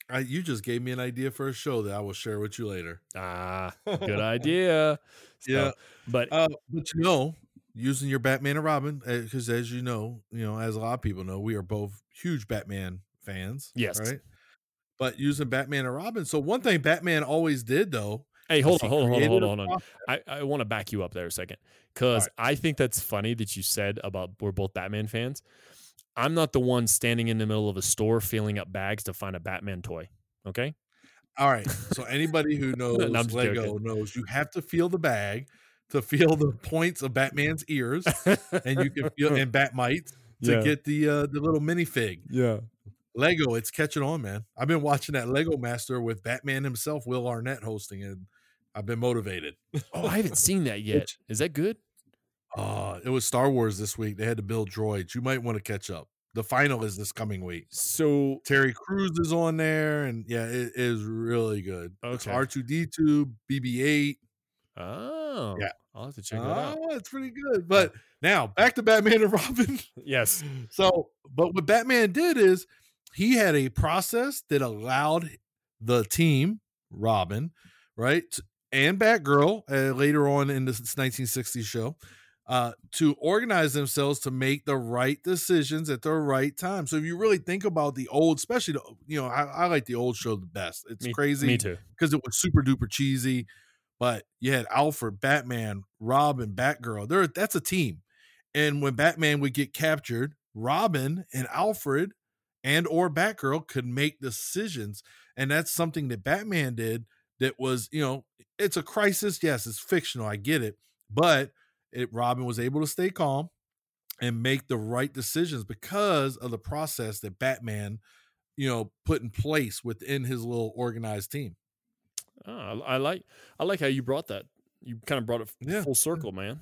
I, you just gave me an idea for a show that I will share with you later. Ah, good idea. So, Yeah. But Uh, but you know, using your Batman and Robin, because as you know, you know, as a lot of people know, we are both huge Batman fans. Yes. Right. But using Batman and Robin. So one thing Batman always did though. hey, hold on, hold on, hold on, hold on, hold on. I, I want to back you up there a second because I think that's funny that you said about we're both Batman fans. I'm not the one standing in the middle of a store filling up bags to find a Batman toy. Okay. All right. So anybody who knows No, Lego joking. knows you have to feel the bag to feel the points of Batman's ears, and you can feel and bat mites to Yeah. get the uh, the little minifig. yeah. Lego, it's catching on, man. I've been watching that Lego Master with Batman himself, Will Arnett hosting it. I've been motivated. Oh, I haven't seen that yet. Is that good? Uh, it was Star Wars this week. They had to build droids. You might want to catch up. The final is this coming week. So Terry Crews is on there, and yeah, it is really good. It's Okay. R2D2, BB8. Oh, Yeah. I'll have to check that out. Oh, it's pretty good. But now back to Batman and Robin. Yes. So, but what Batman did is he had a process that allowed the team, Robin, right, and Batgirl uh, later on in this 1960s show, uh, to organize themselves to make the right decisions at the right time. So, if you really think about the old, especially the, you know, I, I like the old show the best. It's Me- crazy Me too. because it was super duper cheesy. But you had Alfred, Batman, Robin, Batgirl. There, that's a team. And when Batman would get captured, Robin and Alfred and or Batgirl could make decisions. And that's something that Batman did that was, you know, it's a crisis. Yes, it's fictional. I get it. But it Robin was able to stay calm and make the right decisions because of the process that Batman, you know, put in place within his little organized team. Oh, I, I like I like how you brought that. You kind of brought it Yeah. full circle, man.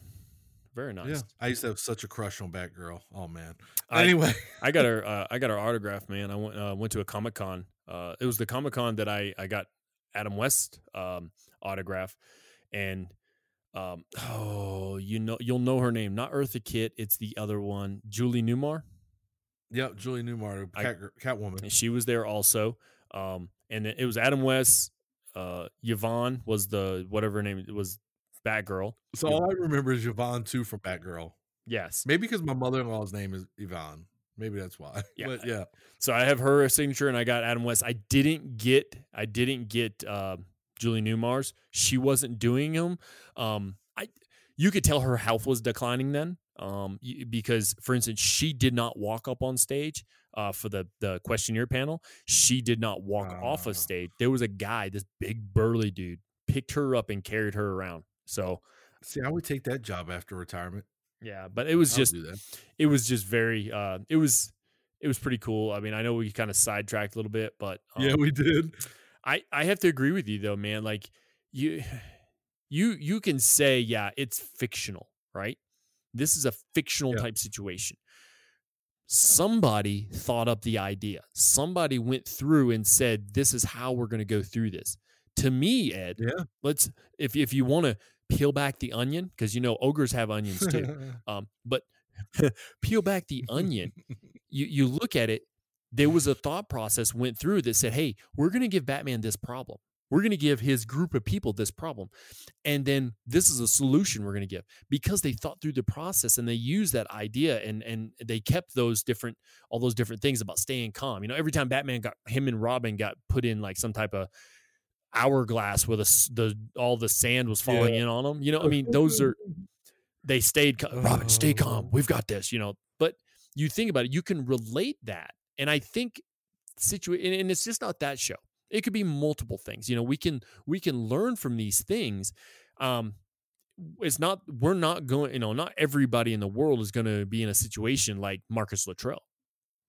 Very nice. Yeah. I used to have such a crush on Batgirl. Oh man. I- Anyway. I got her. Uh, I got her autograph, man. I went uh, went to a comic con. Uh, it was the comic con that I I got Adam West um, autograph, and um, oh, you know you'll know her name, not Eartha Kitt. It's the other one, Julie Newmar. Yep, Julie Newmar, I- Cat, Catwoman. And she was there also. Um, and it was Adam West. Uh, Yvonne was the whatever her name was, Batgirl. So all I remember is Yvonne too from Batgirl. Yes. Maybe because my mother in law's name is Yvonne. Maybe that's why. Yeah. But yeah. So I have her signature, and I got Adam West. I didn't get, I didn't get uh, Julie Newmars. She wasn't doing them. Um, I, you could tell her health was declining then, um, because for instance, she did not walk up on stage uh, for the the questionnaire panel. She did not walk off Ah. of stage. There was a guy, this big burly dude, picked her up and carried her around. So See, I would take that job after retirement. yeah, but it was I'll just it was just very uh it was it was pretty cool. I mean, I know we kind of sidetracked a little bit, but um, yeah, we did. I I have to agree with you though, man. Like you you you can say, yeah, it's fictional, right? This is a fictional Yeah. type situation. Somebody thought up the idea. Somebody went through and said, "This is how we're going to go through this." To me, Ed, Yeah. let's if if you want to peel back the onion because you know ogres have onions too. Um, but peel back the onion. You you look at it. There was a thought process went through that said, "Hey, we're going to give Batman this problem. We're going to give his group of people this problem, and then this is a solution we're going to give." Because they thought through the process and they used that idea and and they kept those different all those different things about staying calm. You know, every time Batman got him and Robin got put in like some type of hourglass where the the all the sand was falling in on them. You know, I mean, those are they stayed. Robin, stay calm. Oh. We've got this, you know. But you think about it, you can relate that. And I think situa- and, and it's just not that show. It could be multiple things. You know, we can we can learn from these things. Um it's not we're not going, you know, not everybody in the world is going to be in a situation like Marcus Luttrell.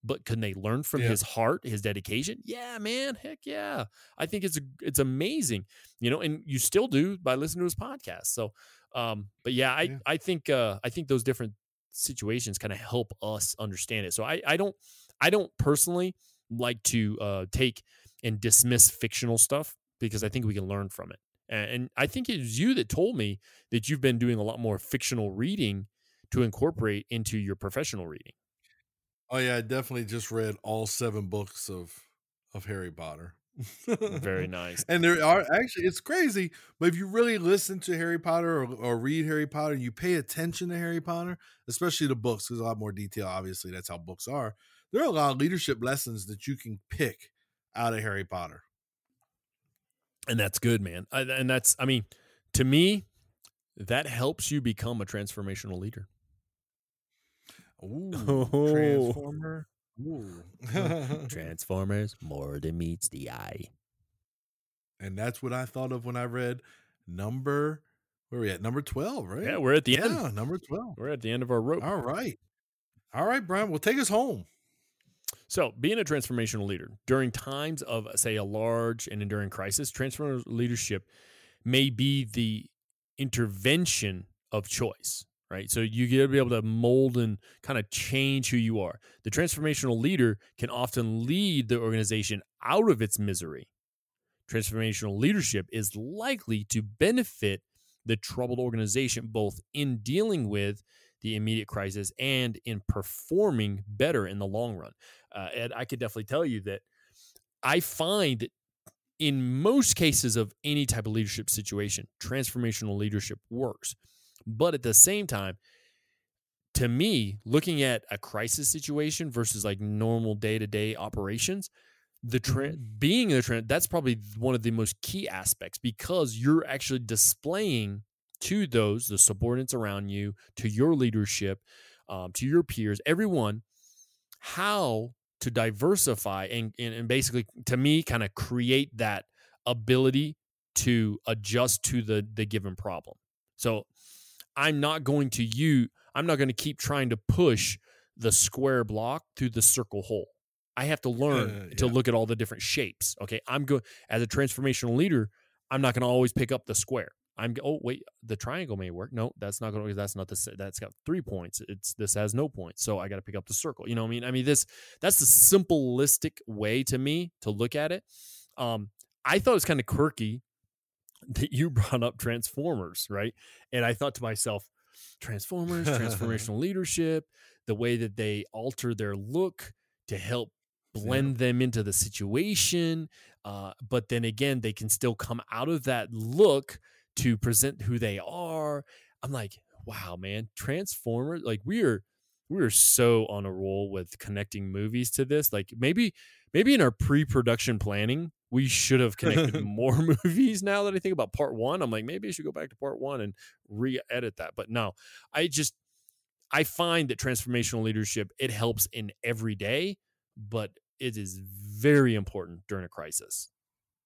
But can they learn from Yeah. his heart, his dedication? Yeah, man. Heck yeah. I think it's a, it's amazing, you know, and you still do by listening to his podcast. So, um, but yeah, I Yeah. I think uh, I think those different situations kind of help us understand it. So I I don't I don't personally like to uh, take and dismiss fictional stuff because I think we can learn from it. And, and I think it was you that told me that you've been doing a lot more fictional reading to incorporate into your professional reading. Oh yeah, I definitely just read all seven books of of Harry Potter. Very nice. And there are actually it's crazy, but if you really listen to Harry Potter or, or read Harry Potter, you pay attention to Harry Potter, especially the books, there's a lot more detail. Obviously, that's how books are. There are a lot of leadership lessons that you can pick out of Harry Potter. and that's good man I, and that's i mean to me that helps you become a transformational leader Ooh, Oh. Transformer. Ooh. transformers more than meets the eye and that's what I thought of when I read number where are we at? Number 12, right? yeah we're at the yeah, end number 12. we're at the end of our rope All right. All right, Brian. Well, take us home. so being a transformational leader during times of uh, say a large and enduring crisis transformational leadership may be the intervention of choice right so you got to be able to mold and kind of change who you are the transformational leader can often lead the organization out of its misery transformational leadership is likely to benefit the troubled organization both in dealing with the immediate crisis and in performing better in the long run. Uh, and I could definitely tell you that I find that in most cases of any type of leadership situation, transformational leadership works. But at the same time, to me, looking at a crisis situation versus like normal day to day operations, the trend being in the trend that's probably one of the most key aspects because you're actually displaying to those the subordinates around you to your leadership um, to your peers everyone how to diversify and, and, and basically to me kind of create that ability to adjust to the the given problem. So i'm not going to you i'm not going to keep trying to push the square block through the circle hole. I have to learn Uh, to look at all the different shapes okay? I'm going as a transformational leader i'm not going to always pick up the square. I'm oh wait the triangle may work. No that's not going to that's not the that's got three points. It's this has no points so i got to pick up the circle you know what i mean? I mean this that's the simplistic way to me to look at it. Um i thought it was kind of quirky that you brought up transformers right? And i thought to myself transformers transformational leadership the way that they alter their look to help blend them into the situation uh, but then again they can still come out of that look to present who they are. I'm like wow man transformers like we are we are so on a roll with connecting movies to this like maybe maybe in our pre-production planning we should have connected more movies now that i think about part one i'm like maybe i should go back to part one and re-edit that but no i just i find that transformational leadership it helps in every day but it is very important during a crisis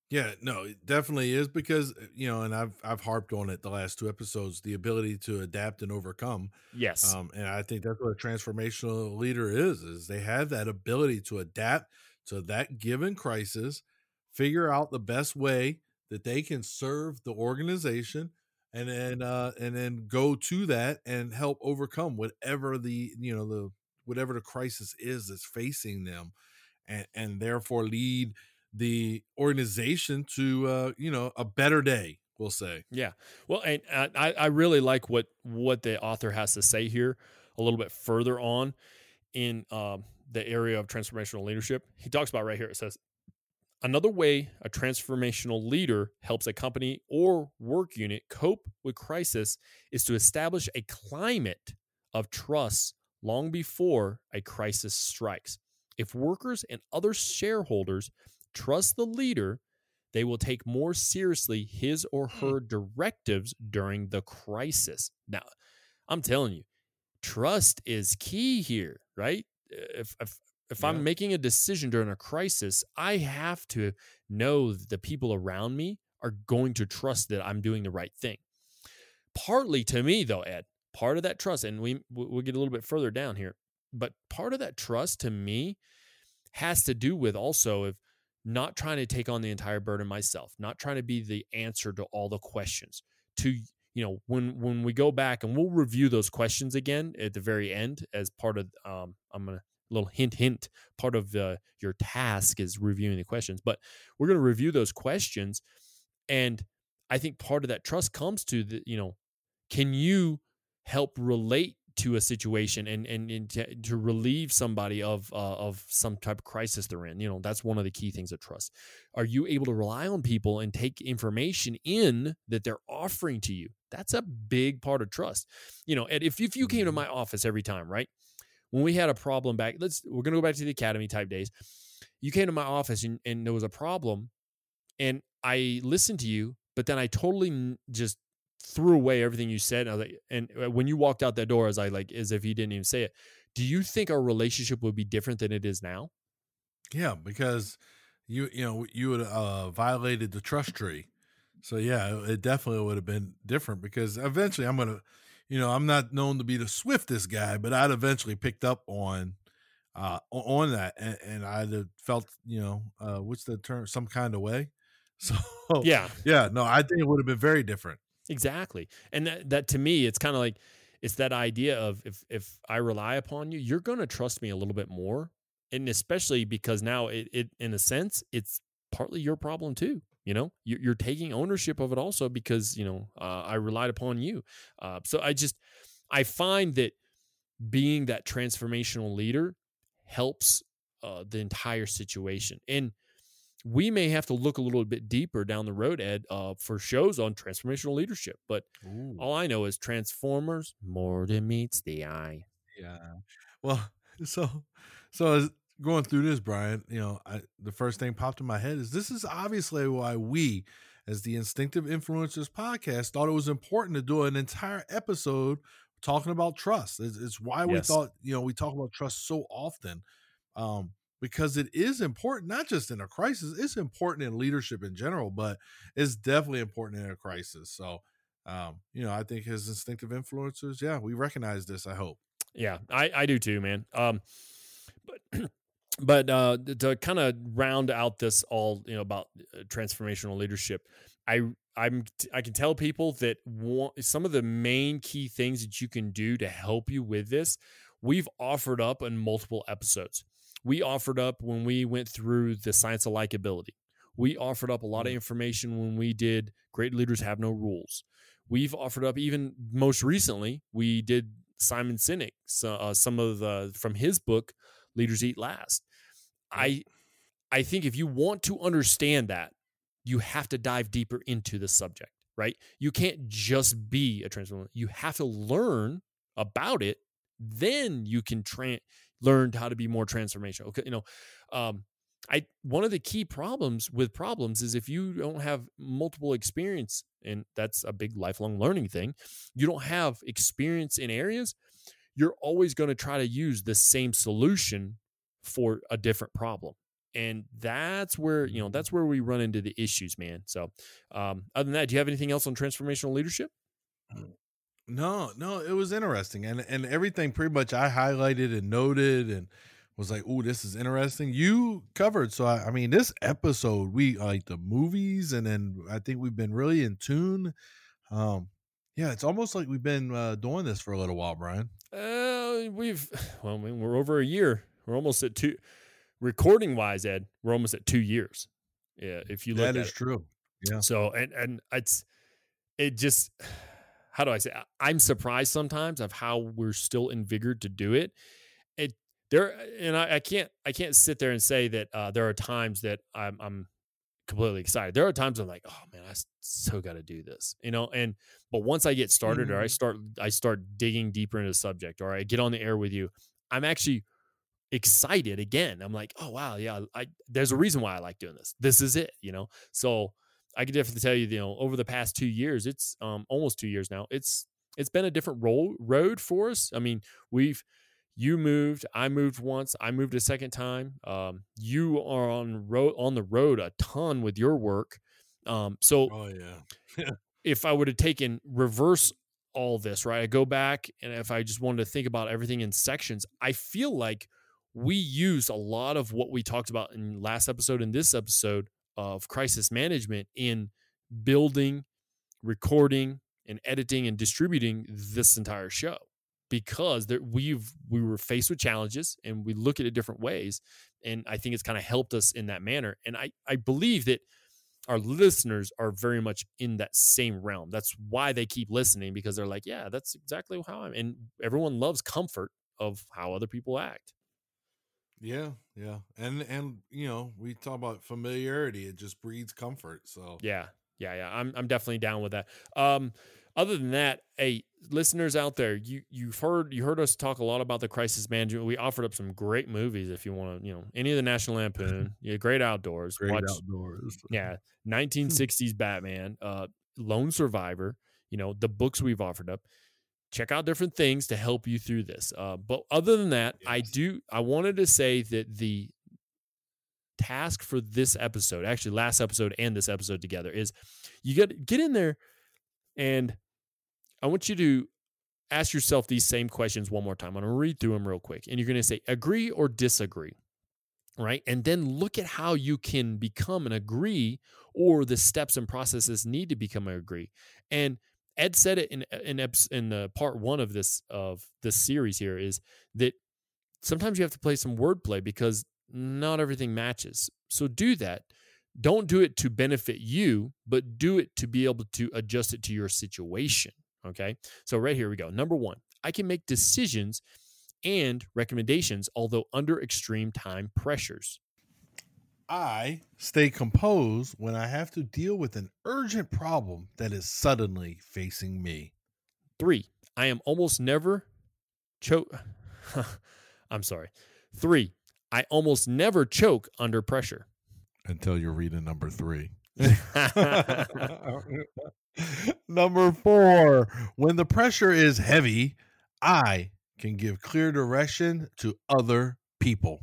Yeah, no, it definitely is because uh, you know, and I've I've harped on it the last two episodes, the ability to adapt and overcome. Yes. Um, and I think that's what a transformational leader is, is they have that ability to adapt to that given crisis, figure out the best way that they can serve the organization and then uh and then go to that and help overcome whatever the you know the whatever the crisis is that's facing them and and therefore lead the organization to uh you know a better day we'll say Yeah. Well, and uh, I, I really like what what the author has to say here a little bit further on in um, the area of transformational leadership. He talks about right here. It says another way a transformational leader helps a company or work unit cope with crisis is to establish a climate of trust long before a crisis strikes. If workers and other shareholders trust the leader, they will take more seriously his or hmm. her directives during the crisis. Now, I'm telling you, trust is key here, right? If if if Yeah. I'm making a decision during a crisis, I have to know that the people around me are going to trust that I'm doing the right thing. Partly to me, though, Ed, part of that trust, and we we'll get a little bit further down here, but part of that trust to me has to do with also if not trying to take on the entire burden myself, not trying to be the answer to all the questions. To you know, when when we go back and we'll review those questions again at the very end as part of um, I'm gonna little hint hint part of uh, your task is reviewing the questions, but we're gonna review those questions, and I think part of that trust comes to the you know, can you help relate to a situation and and, and to, to relieve somebody of uh, of some type of crisis they're in. You know, that's one of the key things of trust. Are you able to rely on people and take information in that they're offering to you? That's a big part of trust. You know, and if if you came to my office every time, right? When we had a problem back, let's we're gonna go back to the academy type days. You came to my office and, and there was a problem, and I listened to you, but then I totally just threw away everything you said. And, I was like, and uh, when you walked out that door, as I like, as if you didn't even say it. Do you think our relationship would be different than it is now? yeah because you you know you would uh violated the trust tree so yeah it definitely would have been different because eventually i'm gonna you know i'm not known to be the swiftest guy but i'd eventually picked up on uh on that and, and i'd have felt you know uh what's the term some kind of way so Yeah, yeah no i think it would have been very different exactly. And that, that to me, it's kind of like it's that idea of if if I rely upon you, you're going to trust me a little bit more, and especially because now it, it in a sense it's partly your problem too. You know, you're, you're taking ownership of it also because you know uh, I relied upon you. Uh, so I just I find that being that transformational leader helps uh, the entire situation. And we may have to look a little bit deeper down the road, Ed, uh, for shows on transformational leadership. But all I know is Transformers more than meets the eye. Yeah. Well, so so as going through this, Brian, you know, I the first thing popped in my head is this is obviously why we, as the Instinctive Influencers podcast, thought it was important to do an entire episode talking about trust. It's, it's why we thought, you know, we talk about trust so often. Um, because it is important, not just in a crisis, it's important in leadership in general, but it's definitely important in a crisis. So um, you know, I think as instinctive influencers, yeah, we recognize this, I hope. Yeah, I, I do too, man. Um, but but uh, to kind of round out this all, you know, about uh, transformational leadership, I I'm I can tell people that one, some of the main key things that you can do to help you with this, we've offered up in multiple episodes. We offered up when we went through the science of likability. We offered up a lot of information when we did Great Leaders Have No Rules. We've offered up even most recently, we did Simon Sinek, so, uh, some of the from his book, Leaders Eat Last. I I think if you want to understand that, you have to dive deeper into the subject, right? You can't just be a transformer. You have to learn about it. Then you can tra- learn how to be more transformational. Okay, you know, um, I one of the key problems with problems is if you don't have multiple experience, and that's a big lifelong learning thing. You don't have experience in areas. You're always going to try to use the same solution for a different problem. and that's where you know that's where we run into the issues man so um, other than that do you have anything else on transformational leadership No, no, it was interesting, and and everything pretty much I highlighted and noted, and was like, "Oh, this is interesting." You covered, so I, I mean, this episode we like the movies, and then I think we've been really in tune. Um, yeah, it's almost like we've been uh, doing this for a little while, Brian. uh, we've well I mean, we're over a year we're almost at two recording wise ed we're almost at two years yeah if you look That at is it. true. Yeah. So and and it's it just how do I say I'm surprised sometimes of how we're still invigorated to do it. It there and I, I can't I can't sit there and say that uh, there are times that I'm I'm completely excited. There are times I'm like, oh man, I so got to do this, you know. And but once I get started, or I Mhm. start I start digging deeper into the subject, or I get on the air with you, I'm actually excited again. I'm like, oh wow, yeah, I there's a reason why I like doing this. This is it, you know. So I can definitely tell you, you know, over the past two years, it's um almost two years now. It's it's been a different role road for us. I mean, we've you moved, I moved once, I moved a second time. Um, you are on road on the road a ton with your work. Um, so Oh yeah. if I would have taken reverse all this, right? I go back and if I just wanted to think about everything in sections, I feel like we used a lot of what we talked about in last episode and this episode of crisis management in building, recording, and editing and distributing this entire show because there, we've we were faced with challenges and we look at it different ways and i think it's kind of helped us in that manner and i i believe that our listeners are very much in that same realm that's why they keep listening because they're like yeah that's exactly how i'm and everyone loves comfort of how other people act Yeah, yeah. And and you know, we talk about familiarity, it just breeds comfort. So Yeah, yeah, yeah. I'm I'm definitely down with that. Um, other than that, hey, listeners out there, you you've heard you heard us talk a lot about the crisis management. We offered up some great movies if you want to, you know, any of the National Lampoon, yeah, great outdoors. great Watch, outdoors. yeah, 1960s Batman, uh, Lone Survivor. You know, the books we've offered up. Check out different things to help you through this. Uh, but other than that, I do. I wanted to say that the task for this episode, actually last episode and this episode together, is you got get in there, and I want you to ask yourself these same questions one more time. I'm going to read through them real quick, and you're going to say agree or disagree, right? And then look at how you can become an agree, or the steps and processes need to become an agree. And Ed said it in in in the part one of this of this series here is that sometimes you have to play some wordplay because not everything matches. So do that. Don't do it to benefit you, but do it to be able to adjust it to your situation. Okay. So, right here we go. Number one, I can make decisions and recommendations, although under extreme time pressures. I stay composed when I have to deal with an urgent problem that is suddenly facing me. Three, I am almost never choke. I'm sorry. Three, I almost never choke under pressure. Until you're reading number three. number four, when the pressure is heavy, I can give clear direction to other people.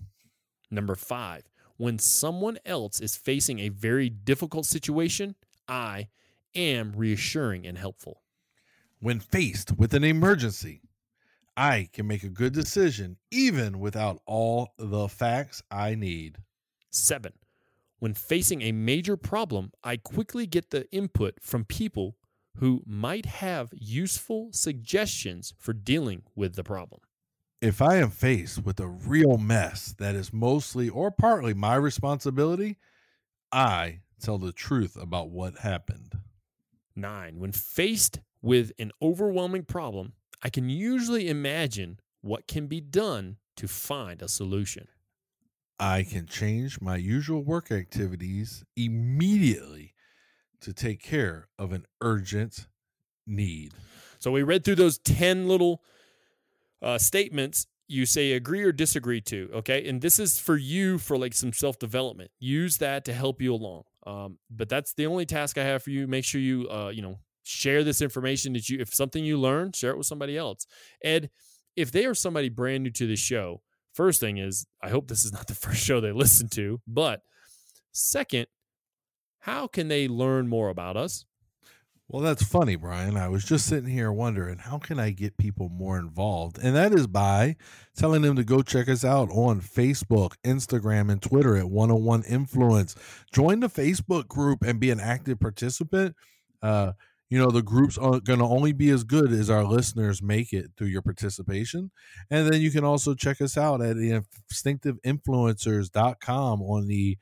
Number five, when someone else is facing a very difficult situation, I am reassuring and helpful. When faced with an emergency, I can make a good decision even without all the facts I need. Seven, when facing a major problem, I quickly get the input from people who might have useful suggestions for dealing with the problem. If I am faced with a real mess that is mostly or partly my responsibility, I tell the truth about what happened. Nine, when faced with an overwhelming problem, I can usually imagine what can be done to find a solution. I can change my usual work activities immediately to take care of an urgent need. So we read through those 10 little uh, statements you say agree or disagree to. Okay. And this is for you for like some self development. Use that to help you along. Um, but that's the only task I have for you. Make sure you, uh, you know, share this information that you, if something you learn, share it with somebody else. Ed, if they are somebody brand new to the show, first thing is I hope this is not the first show they listen to, but second, how can they learn more about us? Well, that's funny, Brian. I was just sitting here wondering how can I get people more involved? And that is by telling them to go check us out on Facebook, Instagram, and Twitter at 101 Influence. Join the Facebook group and be an active participant. Uh, you know, the group's are going to only be as good as our listeners make it through your participation. And then you can also check us out at instinctiveinfluencers.com on the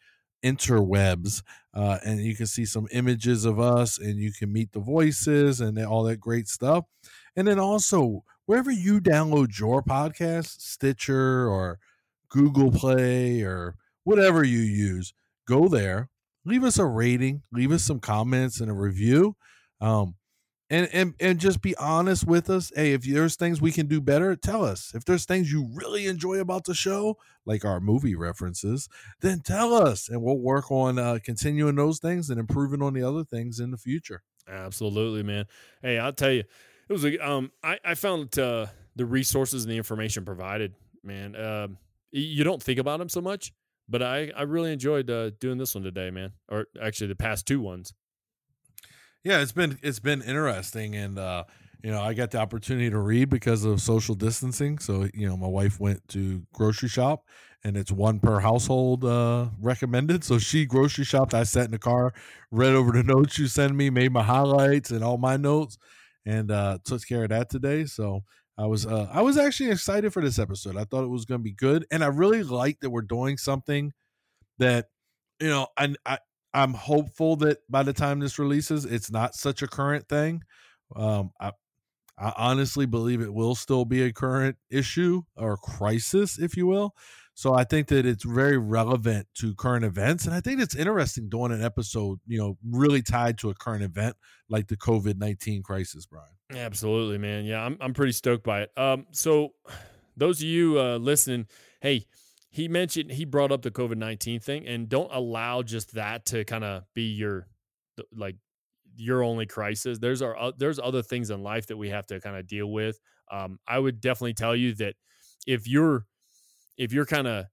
interwebs uh, and you can see some images of us and you can meet the voices and all that great stuff and then also wherever you download your podcast stitcher or google play or whatever you use go there leave us a rating leave us some comments and a review um, and and and just be honest with us. Hey, if there's things we can do better, tell us. If there's things you really enjoy about the show, like our movie references, then tell us, and we'll work on uh, continuing those things and improving on the other things in the future. Absolutely, man. Hey, I'll tell you, it was a um. I I found uh, the resources and the information provided, man. Uh, you don't think about them so much, but I I really enjoyed uh, doing this one today, man. Or actually, the past two ones yeah, it's been it's been interesting, and uh, you know, I got the opportunity to read because of social distancing. So you know, my wife went to grocery shop, and it's one per household uh, recommended. So she grocery shopped. I sat in the car, read over the notes you sent me, made my highlights and all my notes, and uh, took care of that today. So I was uh, I was actually excited for this episode. I thought it was going to be good, and I really like that we're doing something that you know I, I I'm hopeful that by the time this releases, it's not such a current thing. Um, I, I honestly believe it will still be a current issue or crisis, if you will. So I think that it's very relevant to current events, and I think it's interesting doing an episode, you know, really tied to a current event like the COVID nineteen crisis, Brian. Absolutely, man. Yeah, I'm I'm pretty stoked by it. Um, so those of you uh, listening, hey, he mentioned he brought up the COVID nineteen thing, and don't allow just that to kind of be your like your only crisis. There's our there's other things in life that we have to kind of deal with. Um, I would definitely tell you that if you're if you're kind of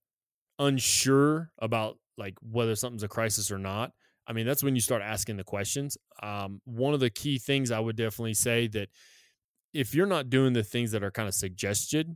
unsure about like whether something's a crisis or not, I mean that's when you start asking the questions. Um, one of the key things I would definitely say that if you're not doing the things that are kind of suggested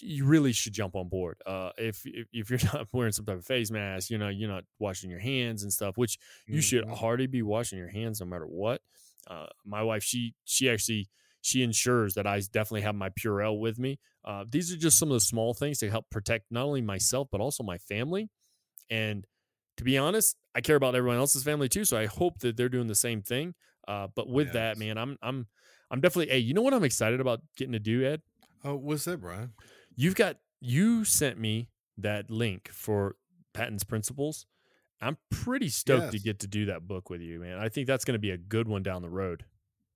you really should jump on board. Uh, if, if, if you're not wearing some type of face mask, you know, you're not washing your hands and stuff, which you mm-hmm. should hardly be washing your hands no matter what. Uh, my wife, she she actually she ensures that I definitely have my Purell with me. Uh, these are just some of the small things to help protect not only myself but also my family. And to be honest, I care about everyone else's family too. So I hope that they're doing the same thing. Uh, but with yes. that, man, I'm I'm I'm definitely. Hey, you know what I'm excited about getting to do, Ed? Oh, what's that, Brian? You've got you sent me that link for Patton's Principles. I'm pretty stoked yes. to get to do that book with you, man. I think that's going to be a good one down the road.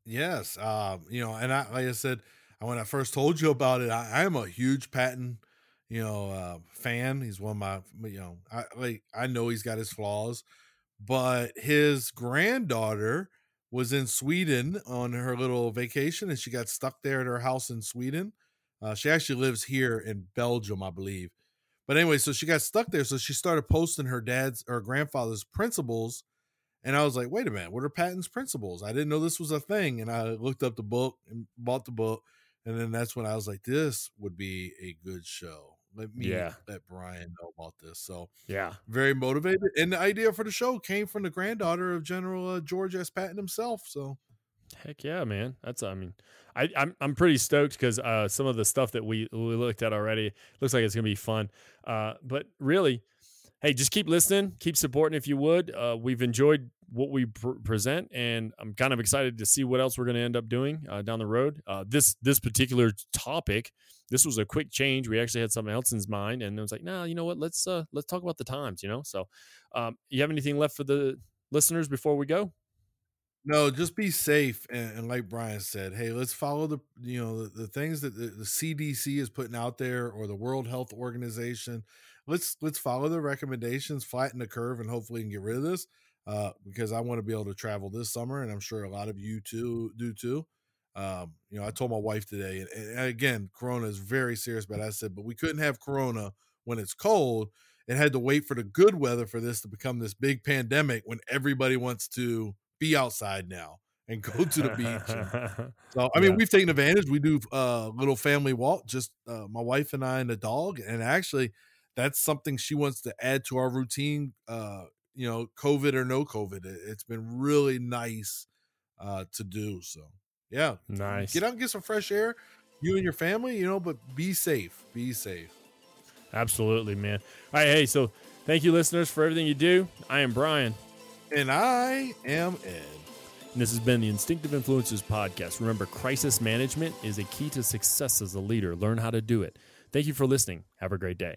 Yes, um, you know, and I like I said when I first told you about it, I, I am a huge Patton, you know, uh, fan. He's one of my, you know, I like I know he's got his flaws, but his granddaughter was in Sweden on her little vacation, and she got stuck there at her house in Sweden uh, she actually lives here in Belgium, I believe. But anyway, so she got stuck there. So she started posting her dad's or grandfather's principles. And I was like, wait a minute, what are Patton's principles? I didn't know this was a thing. And I looked up the book and bought the book. And then that's when I was like, this would be a good show. Let me yeah. let Brian know about this. So yeah, very motivated. And the idea for the show came from the granddaughter of General uh, George S. Patton himself. So Heck yeah, man. That's I mean, I I'm I'm pretty stoked because uh, some of the stuff that we we looked at already looks like it's gonna be fun. Uh, but really, hey, just keep listening, keep supporting if you would. Uh, we've enjoyed what we pr- present, and I'm kind of excited to see what else we're gonna end up doing uh, down the road. Uh, this this particular topic, this was a quick change. We actually had something else in mind, and it was like, nah, you know what? Let's uh let's talk about the times. You know, so um, you have anything left for the listeners before we go? No, just be safe and, and, like Brian said, hey, let's follow the you know the, the things that the, the, CDC is putting out there or the World Health Organization. Let's let's follow the recommendations, flatten the curve, and hopefully can get rid of this. Uh, because I want to be able to travel this summer, and I'm sure a lot of you too do too. Um, you know, I told my wife today, and, and again, Corona is very serious, but I said, but we couldn't have Corona when it's cold and had to wait for the good weather for this to become this big pandemic when everybody wants to be outside now and go to the beach. So, I mean, Yeah. we've taken advantage. We do a little family walk, just uh, my wife and I and the dog. And actually, that's something she wants to add to our routine. Uh, you know, COVID or no COVID, it, it's been really nice uh, to do. So, yeah, Nice. get out and get some fresh air, you and your family. You know, but be safe. Be safe. Absolutely, man. All right, hey, so thank you, listeners, for everything you do. I am Brian, And I am Ed. and this has been the Instinctive Influencers Podcast. Remember, crisis management is a key to success as a leader. Learn how to do it. Thank you for listening. Have a great day.